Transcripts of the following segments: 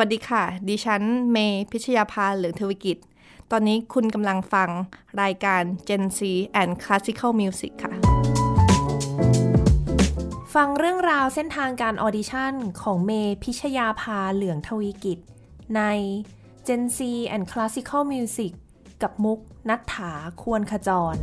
วัสดีค่ะ ดิฉันเมย์พิชญาภาเหลืองทวีกิจ ตอนนี้คุณกำลังฟังรายการ Gen Z and Classical Music ค่ะ ฟังเรื่องราวเส้นทางการ audition ของเมย์พิชญาภาเหลืองทวีกิจ ใน Gen Z and Classical Music กับมุกนัฐถาควรขจร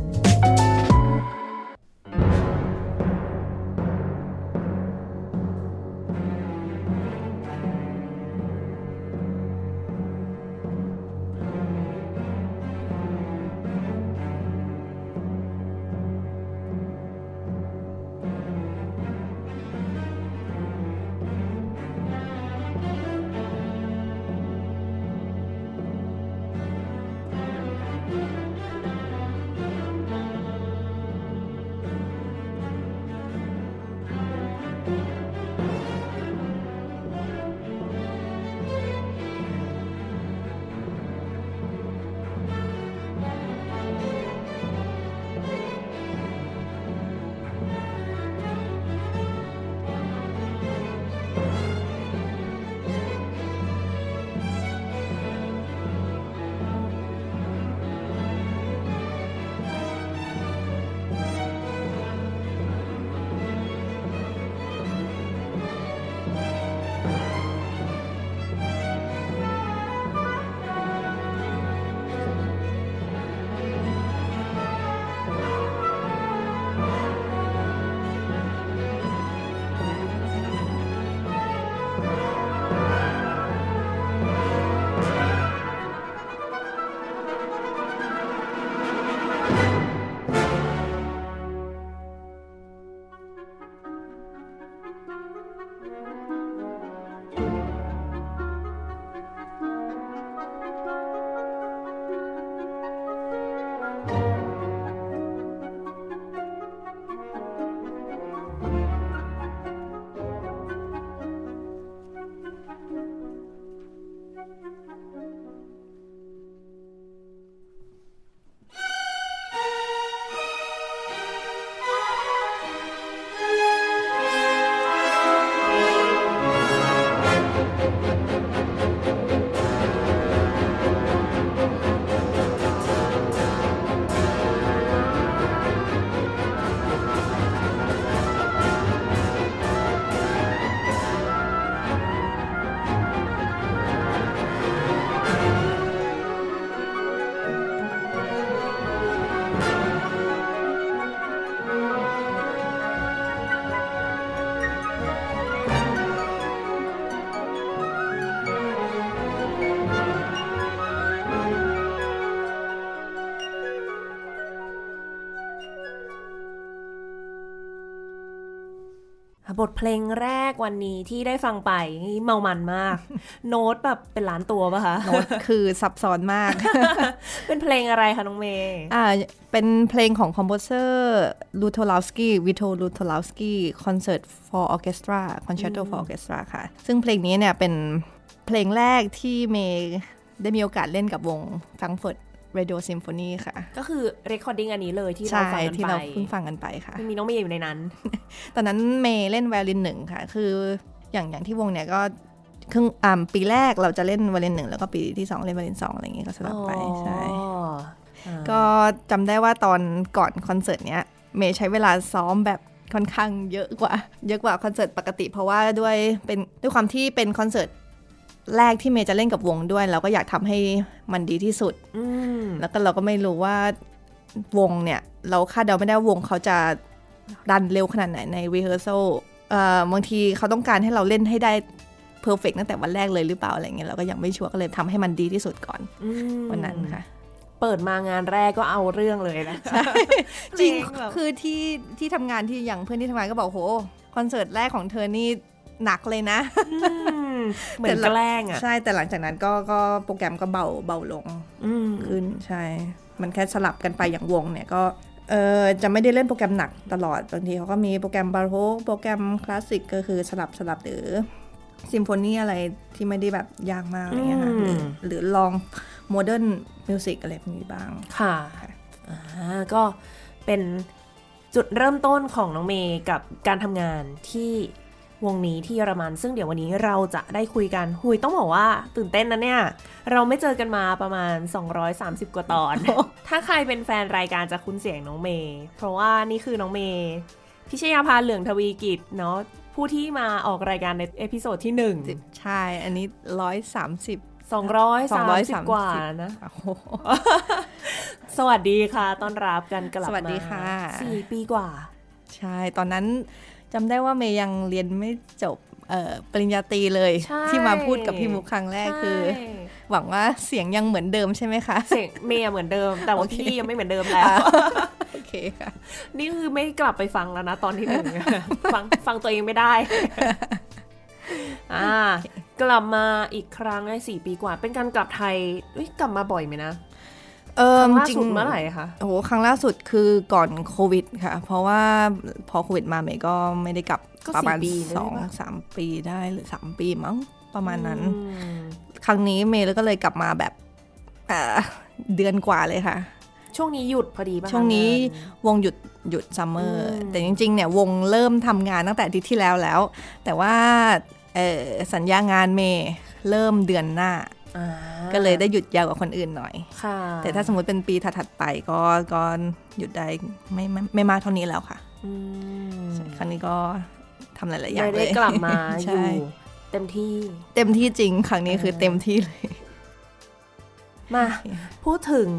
บทเพลงแรกวันนี้ที่ได้ฟังไปนี่เมามันมาก โน้ตแบบเป็นล้านตัวปะคะโน้ตคือซับซ้อนมาก เป็นเพลงอะไรคะน้องเมย์อ่าเป็นเพลงของ composer Lutosławski Witold Lutosławski concerto for orchestra concerto for orchestra ค่ะ ซึ่งเพลงนี้เนี่ยเป็นเพลงแรกที่เมย์ได้มีโอกาสเล่นกับวง Frankfurt Radio Symphony ค่ะ ก็คือ recording อันนี้เลยที่เราใช่ฟังกันที่ไปเราเพิ่งฟังกันไปค่ะมีน้องเมย์อยู่ในนั้น ตอนนั้นเมย์เล่นไวโอลินหนึ่งค่ะ คืออย่างอย่างที่วงเนี่ยก็ครึ่งอ่าปีแรกเราจะเล่นไวโอลินหนึ่งแล้วก็ปีที่สองเล่นไวโอลินสองอะไรอย่างเงี้ยก็สลับไปใช่อ๋ออ่าก็จำได้ว่าตอนก่อนคอนเสิร์ตเนี้ยเมย์ใช้เวลาซ้อมแบบค่อนข้างเยอะกว่า เยอะกว่าคอนเสิร์ตปกติ เพราะว่าด้วยเป็นด้วยความที่เป็นคอนเสิร์ต แรกที่เมย์จะเล่นกับวงด้วย เราก็อยากทำให้มันดีที่สุดอืมแล้วก็เราก็ไม่รู้ว่าวงเนี่ย เราคาดเดาไม่ได้ว่าวงเขาจะรันเร็วขนาดไหนใน rehearsal เอ่อบางทีเขาต้องการให้เราเล่นให้ได้ perfect ตั้งแต่วันแรกเลยหรือเปล่าอะไรเงี้ยเราก็ยังไม่ชัวร์ก็เลยทำให้มันดีที่สุดก่อนอืมวันนั้นค่ะ เปิดมางานแรกก็เอาเรื่องเลยนะจริงเพลแบบคือที่ที่ทำงานที่อย่างเพื่อนที่ทำงานก็บอกโหคอนเสิร์ตแรกของเธอนี่หนักเลยนะม เหมือนแกล้งอะใช่แต่หลังจากนั้นก็ก็โปรแกรมก็เบาเบาลงอืมขึ้นใช่ มันแค่สลับกันไปอย่างวงเนี่ยก็เออจะไม่ได้เล่นโปรแกรมหนักตลอดบางทีเขาก็มีโปรแกรม baroque โปรแกรมคลาสสิกก็คือสลับสลับหรือซิมโฟนีอะไรที่ไม่ได้แบบยากมากอะไรเงี้ยค่ะหรือหรือลอง modern music อะไรพวกนี้บ้างค่ะค่ะอ่าก็เป็นจุดเริ่มต้นของน้องเมย์กับการทำงานที่ วงนี้ที่เยอรมัน ซึ่งเดี๋ยววันนี้เราจะได้คุยกันหุยต้องบอกว่าตื่นเต้นนะเนี่ย เราไม่เจอกันมาประมาณ 230 กว่าตอน ถ้าใครเป็นแฟนรายการจะคุ้นเสียงน้องเมย์เพราะว่านี่คือน้องเมย์พิชญาภาเหลืองทวีกิจเนาะผู้ที่มาออกรายการใน episode ที่1ใช่ อันนี้ร้อยสามสิบ230 กว่านะโอ้โหสวัสดีค่ะ ต้อนรับกันกลับมาสวัสดีค่ะสี่ปีกว่า ใช่ ตอนนั้น จำได้ว่าเมย์ยังเรียนไม่จบเอ่อปริญญาตรีเลยใช่ที่มาพูดกับพี่มุกครั้งแรกคือใช่หวังว่าเสียงยังเหมือนเดิมใช่ไหมคะ เสียงเมย์เหมือนเดิม แต่ว่าโอเคพี่ยังไม่เหมือนเดิมแล้วโอเคค่ะ นี่คือไม่กลับไปฟังแล้วนะตอนที่หนึ่งฟังฟังตัวเองไม่ได้อ่ากลับมาอีกครั้งในสี่ปีกว่า เป็นการกลับไทยเอ้ยกลับมาบ่อยไหมนะ เออครั้งล่าจริงสุดเมื่อไหร่คะโอ้โหครั้งล่าสุดคือก่อนโควิดค่ะ เพราะว่าพอโควิดมาเมย์ก็ไม่ได้กลับก็ประมาณสี่ปีสองได้ปะสามปีได้หรือสามปีมั้งประมาณนั้นอืมครั้งนี้เมย์ก็เลยกลับมาแบบเอ่อเดือนกว่าเลยค่ะ ช่วงนี้หยุดพอดีป่ะคะช่วงนี้วงหยุดหยุด summer อืมแต่จริงๆ เนี่ยวงเริ่มทำงานตั้งแต่อาทิตย์ที่แล้วแล้ว แต่ว่าเอ่อสัญญางานเมย์เริ่มเดือนหน้าอ่า ก็เลยได้หยุดยาวกว่าคนอื่นหน่อยค่ะแต่ถ้าสมมติเป็นปีถัดๆไปก็ก็หยุดได้ไม่ไม่ไม่มากเท่านี้แล้วค่ะอืมครั้งนี้ก็ทำหลายๆอย่างได้เลได้ยกลับมาอใช่ยู่เต็มที่ เต็มที่จริงครั้งนี้คือเออเต็มที่เลย มา พูดถึง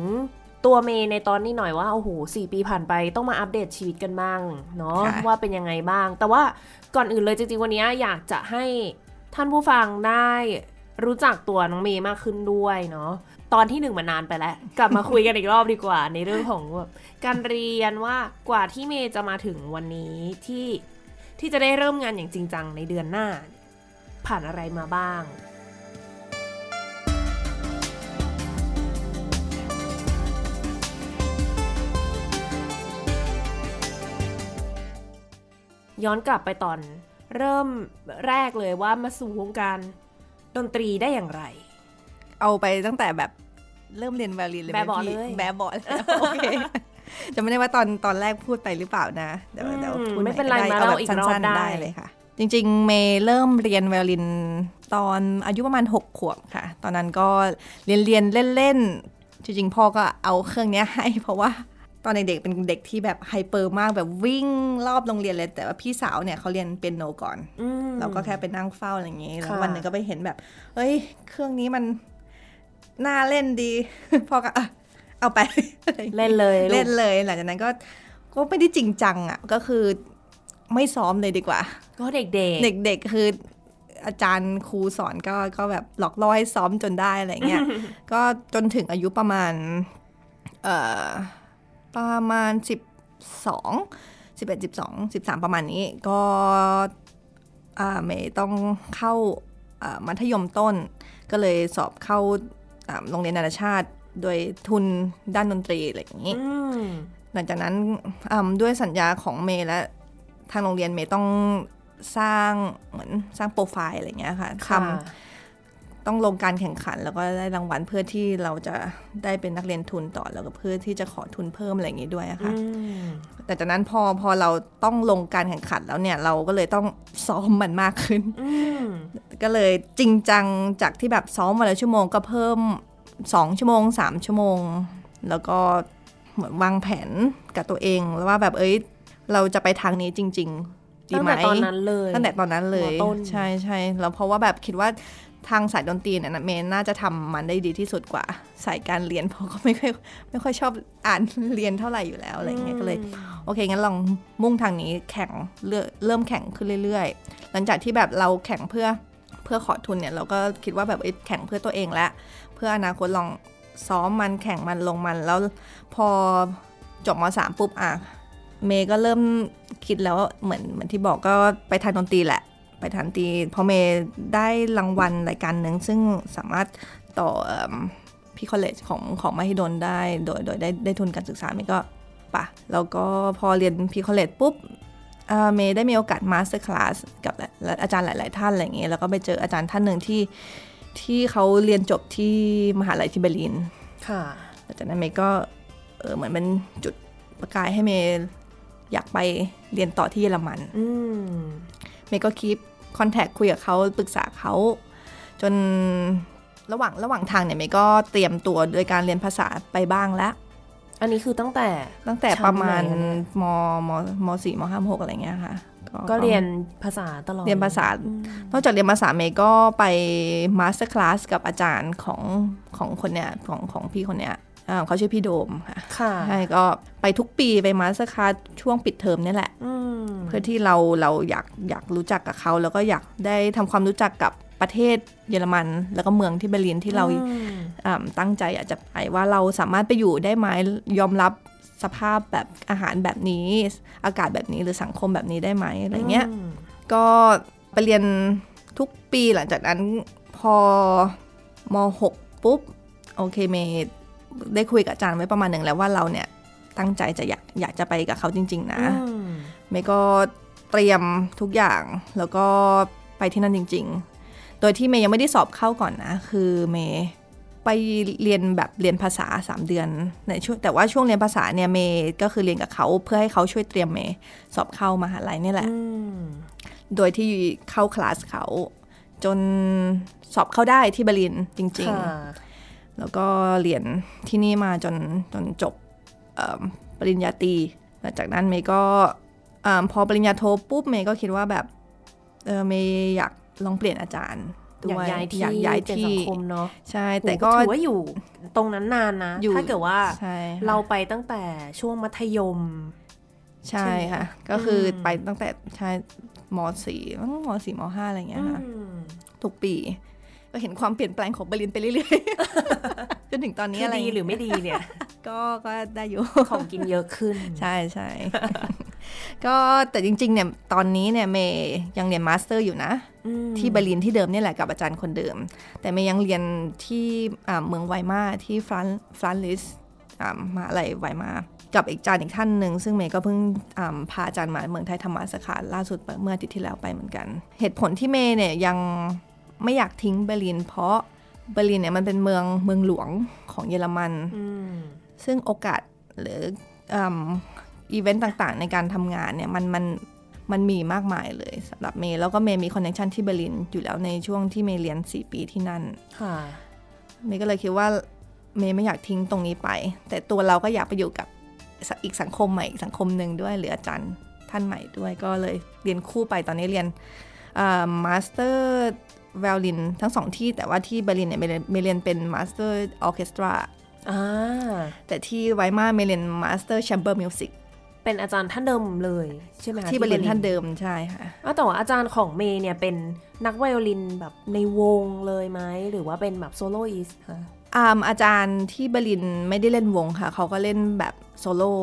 ตัวเมย์ในตอนนี้หน่อยว่าโอ้โหสี่ปีผ่านไปต้องมาอัปเดตชีวิตกันบ้างเนาะค่ะว่าเป็นยังไงบ้าง แต่ว่าก่อนอื่นเลยจริงๆวันนี้อยากจะให้ท่านผู้ฟังได้ รู้จักตัวน้องเมย์มากขึ้นด้วยเนาะตอนที่หนึ่งมานานไปแล้ว กลับมาคุยกันอีกรอบดีกว่า ในเรื่องของแบบการเรียนว่ากว่าที่เมย์จะมาถึงวันนี้ที่ที่จะได้เริ่มงานอย่างจริงจังในเดือนหน้า ผ่านอะไรมาบ้างย้อนกลับไปตอนเริ่มแรกเลยว่ามาสู่วงการ ดนตรีได้อย่างไร เอาไปตั้งแต่แบบเริ่มเรียนไวโอลินเลยไหมแบบเบาะพี่เลยแบบเบาะเลยโอเคจะไม่ได้ว่าตอนตอนแรกพูดไปหรือเปล่านะเดี๋ยวอืมเดี๋ยวพูดไม่เป็นไรใหมาก็เล่าแบบอีกรอบสั้นๆได้ได้เลยค่ะ จริง ๆ เมย์เริ่มเรียนไวโอลินตอนอายุประมาณ 6 ขวบค่ะ ตอนนั้นก็เรียนเรียนเล่น ๆ จริง ๆ พ่อก็เอาเครื่องเนี้ยให้เพราะว่า ตอนเด็กๆเป็นเด็กที่แบบไฮเปอร์มากแบบวิ่งรอบโรงเรียนเลย แต่ว่าพี่สาวเนี่ยเขาเรียนเปียโนก่อนอืมเราก็แค่ไปนั่งเฝ้าอะไรอย่างงี้แล้วค่ะวันหนึ่งก็ไปเห็นแบบเฮ้ย เครื่องนี้มันน่าเล่นดีพ่อก็อะเอาไปเล่นเลยเล่นเลยหลังจากนั้นก็ก็ไม่ได้จริงจังอะก็คือไม่ซ้อมเลยดีกว่า ก็เด็กเด็กๆ คืออาจารย์ครูสอนก็ก็แบบหลอกล่อให้ซ้อมจนได้อะไรเงี้ย ก็จนถึงอายุประมาณ เอ่อ ประมาณสิบสองสิบเอ็ดสิบสองสิบสามประมาณนี้ ก็อ่าเมย์ต้องเข้าอ่ามัธยมต้น ก็เลยสอบเข้าอ่าโรงเรียนนานาชาติ โดยทุนด้านดนตรีอะไรอย่างนี้ๆอืมหลังจากนั้นอืมด้วยสัญญาของเมย์และทางโรงเรียนเมย์ต้องสร้างเหมือนสร้างโปรไฟล์อะไรอย่างเงี้ยค่ะทค่ะำ ต้องลงการแข่งขัน แล้วก็ได้รางวัลเพื่อที่เราจะได้เป็นนักเรียนทุนต่อแล้วก็เพื่อที่จะขอทุนเพิ่มอะไรอย่างงี้ด้วยอะค่ะอืมแต่จากนั้นพอพอเราต้องลงการแข่งขันแล้วเนี่ยเราก็เลยต้องซ้อมมันมากขึ้นอืมก็เลยจริงจังจากที่แบบซ้อมวันละชั่วโมงก็เพิ่ม 2 ชั่วโมง 3 ชั่วโมง แล้วก็เหมือนวางแผนกับตัวเองแล้วว่าแบบเอ้ยเราจะไปทางนี้จริง ๆ ดีตั้งไหมแต่ตอนนั้นเลยตั้งแต่ตอนนั้นเลยมต้นใช่ใช่แล้วเพราะว่าแบบคิดว่า ทางสายดนตรีเนี่ยนะเมย์น่าจะทำมันได้ดีที่สุดกว่า สายการเรียนเพราะก็ไม่ค่อยไม่ค่อยชอบอ่านเรียนเท่าไหร่อยู่แล้วอะไรเงี้ยก็เลยโอเคงั้นลองมุ่งทางนี้แข่งเร,เริ่มแข่งขึ้นเรื่อยๆ หลังจากที่แบบเราแข่งเพื่อเพื่อขอทุนเนี่ยเราก็คิดว่าแบบแข่งเพื่อตัวเองแล้วเพื่ออนาคตลองซ้อมมันแข่งมันลงมันแล้วพอจบมสามปุ๊บอะเมย์ก็เริ่มคิดแล้วเหมือนเหมือนที่บอกก็ไปทางดนตรีแหละ ไปทางดนตรีพอเมย์ได้รางวัลรายการหนึ่งซึ่งสามารถต่อเอิ่ม pre-college ของของมหิดลได้โดยโดยได้ได้ทุนการศึกษาเมย์ก็ปะแล้วก็พอเรียน pre-college ปุ๊บอ่าเมย์ได้มีโอกาส masterclass กับหลายอาจารย์หลาย ๆ ท่านอะไรอย่างเงี้ยแล้วก็ไปเจออาจารย์ท่านหนึ่งที่ที่เขาเรียนจบที่มหาลัยที่เบอร์ลิน ค่ะหลังจากนั้นเมย์ก็เออเหมือนเป็นจุดประกายให้เมย์อยากไปเรียนต่อที่เยอรมันอืมเมย์ก็ keep contact คุยกับเขาปรึกษาเขาจนระหว่างระหว่างทางเนี่ยเมย์ก็เตรียมตัวโดยการเรียนภาษาไปบ้างแล้ว อันนี้คือตั้งแต่ตั้งแต่ประมาณชั้นไหนอะมมมสี่มห้ามหกอะไรเงี้ยค่ะ ก็เรียนภาษาตลอด เรียนภาษาอืมนอกจากเรียนภาษาเมย์ก็ไป masterclass กับอาจารย์ของของคนเนี้ยของของพี่คนเนี้ยอ่า เขาชื่อพี่โดมค่ะค่ะใช่ก็ไปทุกปีไป masterclass ช่วงปิดเทอมเนี่ยแหละอืมเพื่อที่เราเราอยากอยากรู้จักกับเขา แล้วก็อยากได้ทำความรู้จักกับประเทศเยอรมัน แล้วก็เมืองที่เบอร์ลินที่เราอืมอ่าตั้งใจอยากจะไปว่าเราสามารถไปอยู่ได้ไหมยอมรับสภาพแบบอาหารแบบนี้ อากาศแบบนี้หรือสังคมแบบนี้ได้ไหมอะไรเงี้ยมก็ไปเรียนทุกปีหลังจากนั้นพอม .6 ปุ๊บโอเคเมย์ ได้คุยกับอาจารย์ไว้ประมาณหนึ่งแล้วว่าเราเนี่ยตั้งใจจะอยากอยากจะไปกับเขาจริง ๆ นะอืมเมย์ก็เตรียมทุกอย่างแล้วก็ไปที่นั่นจริง ๆ โดยที่เมย์ยังไม่ได้สอบเข้าก่อนนะ คือเมย์ไปเรียนแบบเรียนภาษา 3 เดือนในช่วงแต่ว่าช่วงเรียนภาษาเนี่ยเมย์ก็คือเรียนกับเขาเพื่อให้เขาช่วยเตรียมเมย์สอบเข้ามหาลัยนี่แหละอืมโดยที่เข้าคลาสเขาจนสอบเข้าได้ที่เบอร์ลินจริงค่ะๆ แล้วก็เรียนที่นี่มาจนจนจบเอิ่มปริญญาตรีหลังจากนั้นเมย์ก็เอมพอปริญญาโทปุ๊บเมย์ก็คิดว่าแบบเออเมย์อยากลองเปลี่ยนอาจารย์ด้อยากวยย้ายที่อยากย้ายเป็นที่สังคมเนาะใช่ แต่ก็โหถือว่าอยู่ตรงนั้นนานนะอยู่ถ้าเกิดว่าใช่ค่ะเราไปตั้งแต่ช่วงมัธยม ใช่ใช่ไหมค่ะ ก็คืออมไปตั้งแต่ใช่มสี่มั้งมสี่มห้าอะไรอย่างเงี้ยค่ะอืมทุกปี ก็เห็นความเปลี่ยนแปลงของเบอร์ลินไปเรื่อยๆจนถึงตอนนี้คืออะไรดีหรือไม่ดีเนี่ย ก็ก็ได้อยู่ของกินเยอะขึ้น ใช่ใช่ก็แต่จริงๆเนี่ยตอนนี้เนี่ยเมย์ยังเรียน master อยู่นะอืมที่เบอร์ลินที่เดิมเนี่ยแหละกับอาจารย์คนเดิม แต่เมย์ยังเรียนที่อ่าเมืองไวมาที่ Franz Franz Liszt อ่ามหาอะไรไวมากับอีกอาจารย์อีกท่านหนึ่งซึ่งเมย์ก็เพิ่งอ่าพาอาจารย์มาเมืองไทยธรรมสาขาล่าสุดเมื่ออาทิตย์ที่แล้วไปเหมือนกัน เหตุผลที่เมย์เนี่ยยัง ไม่อยากทิ้งเบอร์ลิน เพราะเบอร์ลินเนี่ยมันเป็นเมืองเมืองหลวงของเยอรมันอืมซึ่งโอกาสหรืออืมอีเวนต์ต่างๆ ในการทำงานเนี่ยมันมันมันมีมากมายเลยสำหรับเมย์แล้วก็เมย์มี connection ที่เบอร์ลินอยู่แล้วในช่วงที่เมย์เรียน 4 ปีที่นั่นค่ะเมย์ก็เลยคิดว่าเมย์ไม่อยากทิ้งตรงนี้ไป แต่ตัวเราก็อยากไปอยู่กับอีกสังคมใหม่อีกสังคมหนึ่งด้วยหรืออาจารย์ท่านใหม่ด้วยก็เลยเรียนคู่ไปตอนนี้เรียน master ไวโอลินทั้งสองที่แต่ว่าที่เบอร์ลินเนี่ยเมย์เรียนเมย์เรียนเป็น master ออเคสตราอ่าแต่ที่ไวมาเมย์เรียน master chamber music เป็นอาจารย์ท่านเดิมเลยใช่ไหมคะที่เบอร์ลินท่านเดิมใช่ค่ะอ้าวแต่ว่าอาจารย์ของเมย์เนี่ยเป็นนักไวโอลินแบบในวงเลยไหมหรือว่าเป็นแบบ soloist ค่ะอาร์มอาจารย์ที่เบอร์ลินไม่ได้เล่นวงค่ะ เขาก็เล่นแบบ โซโล่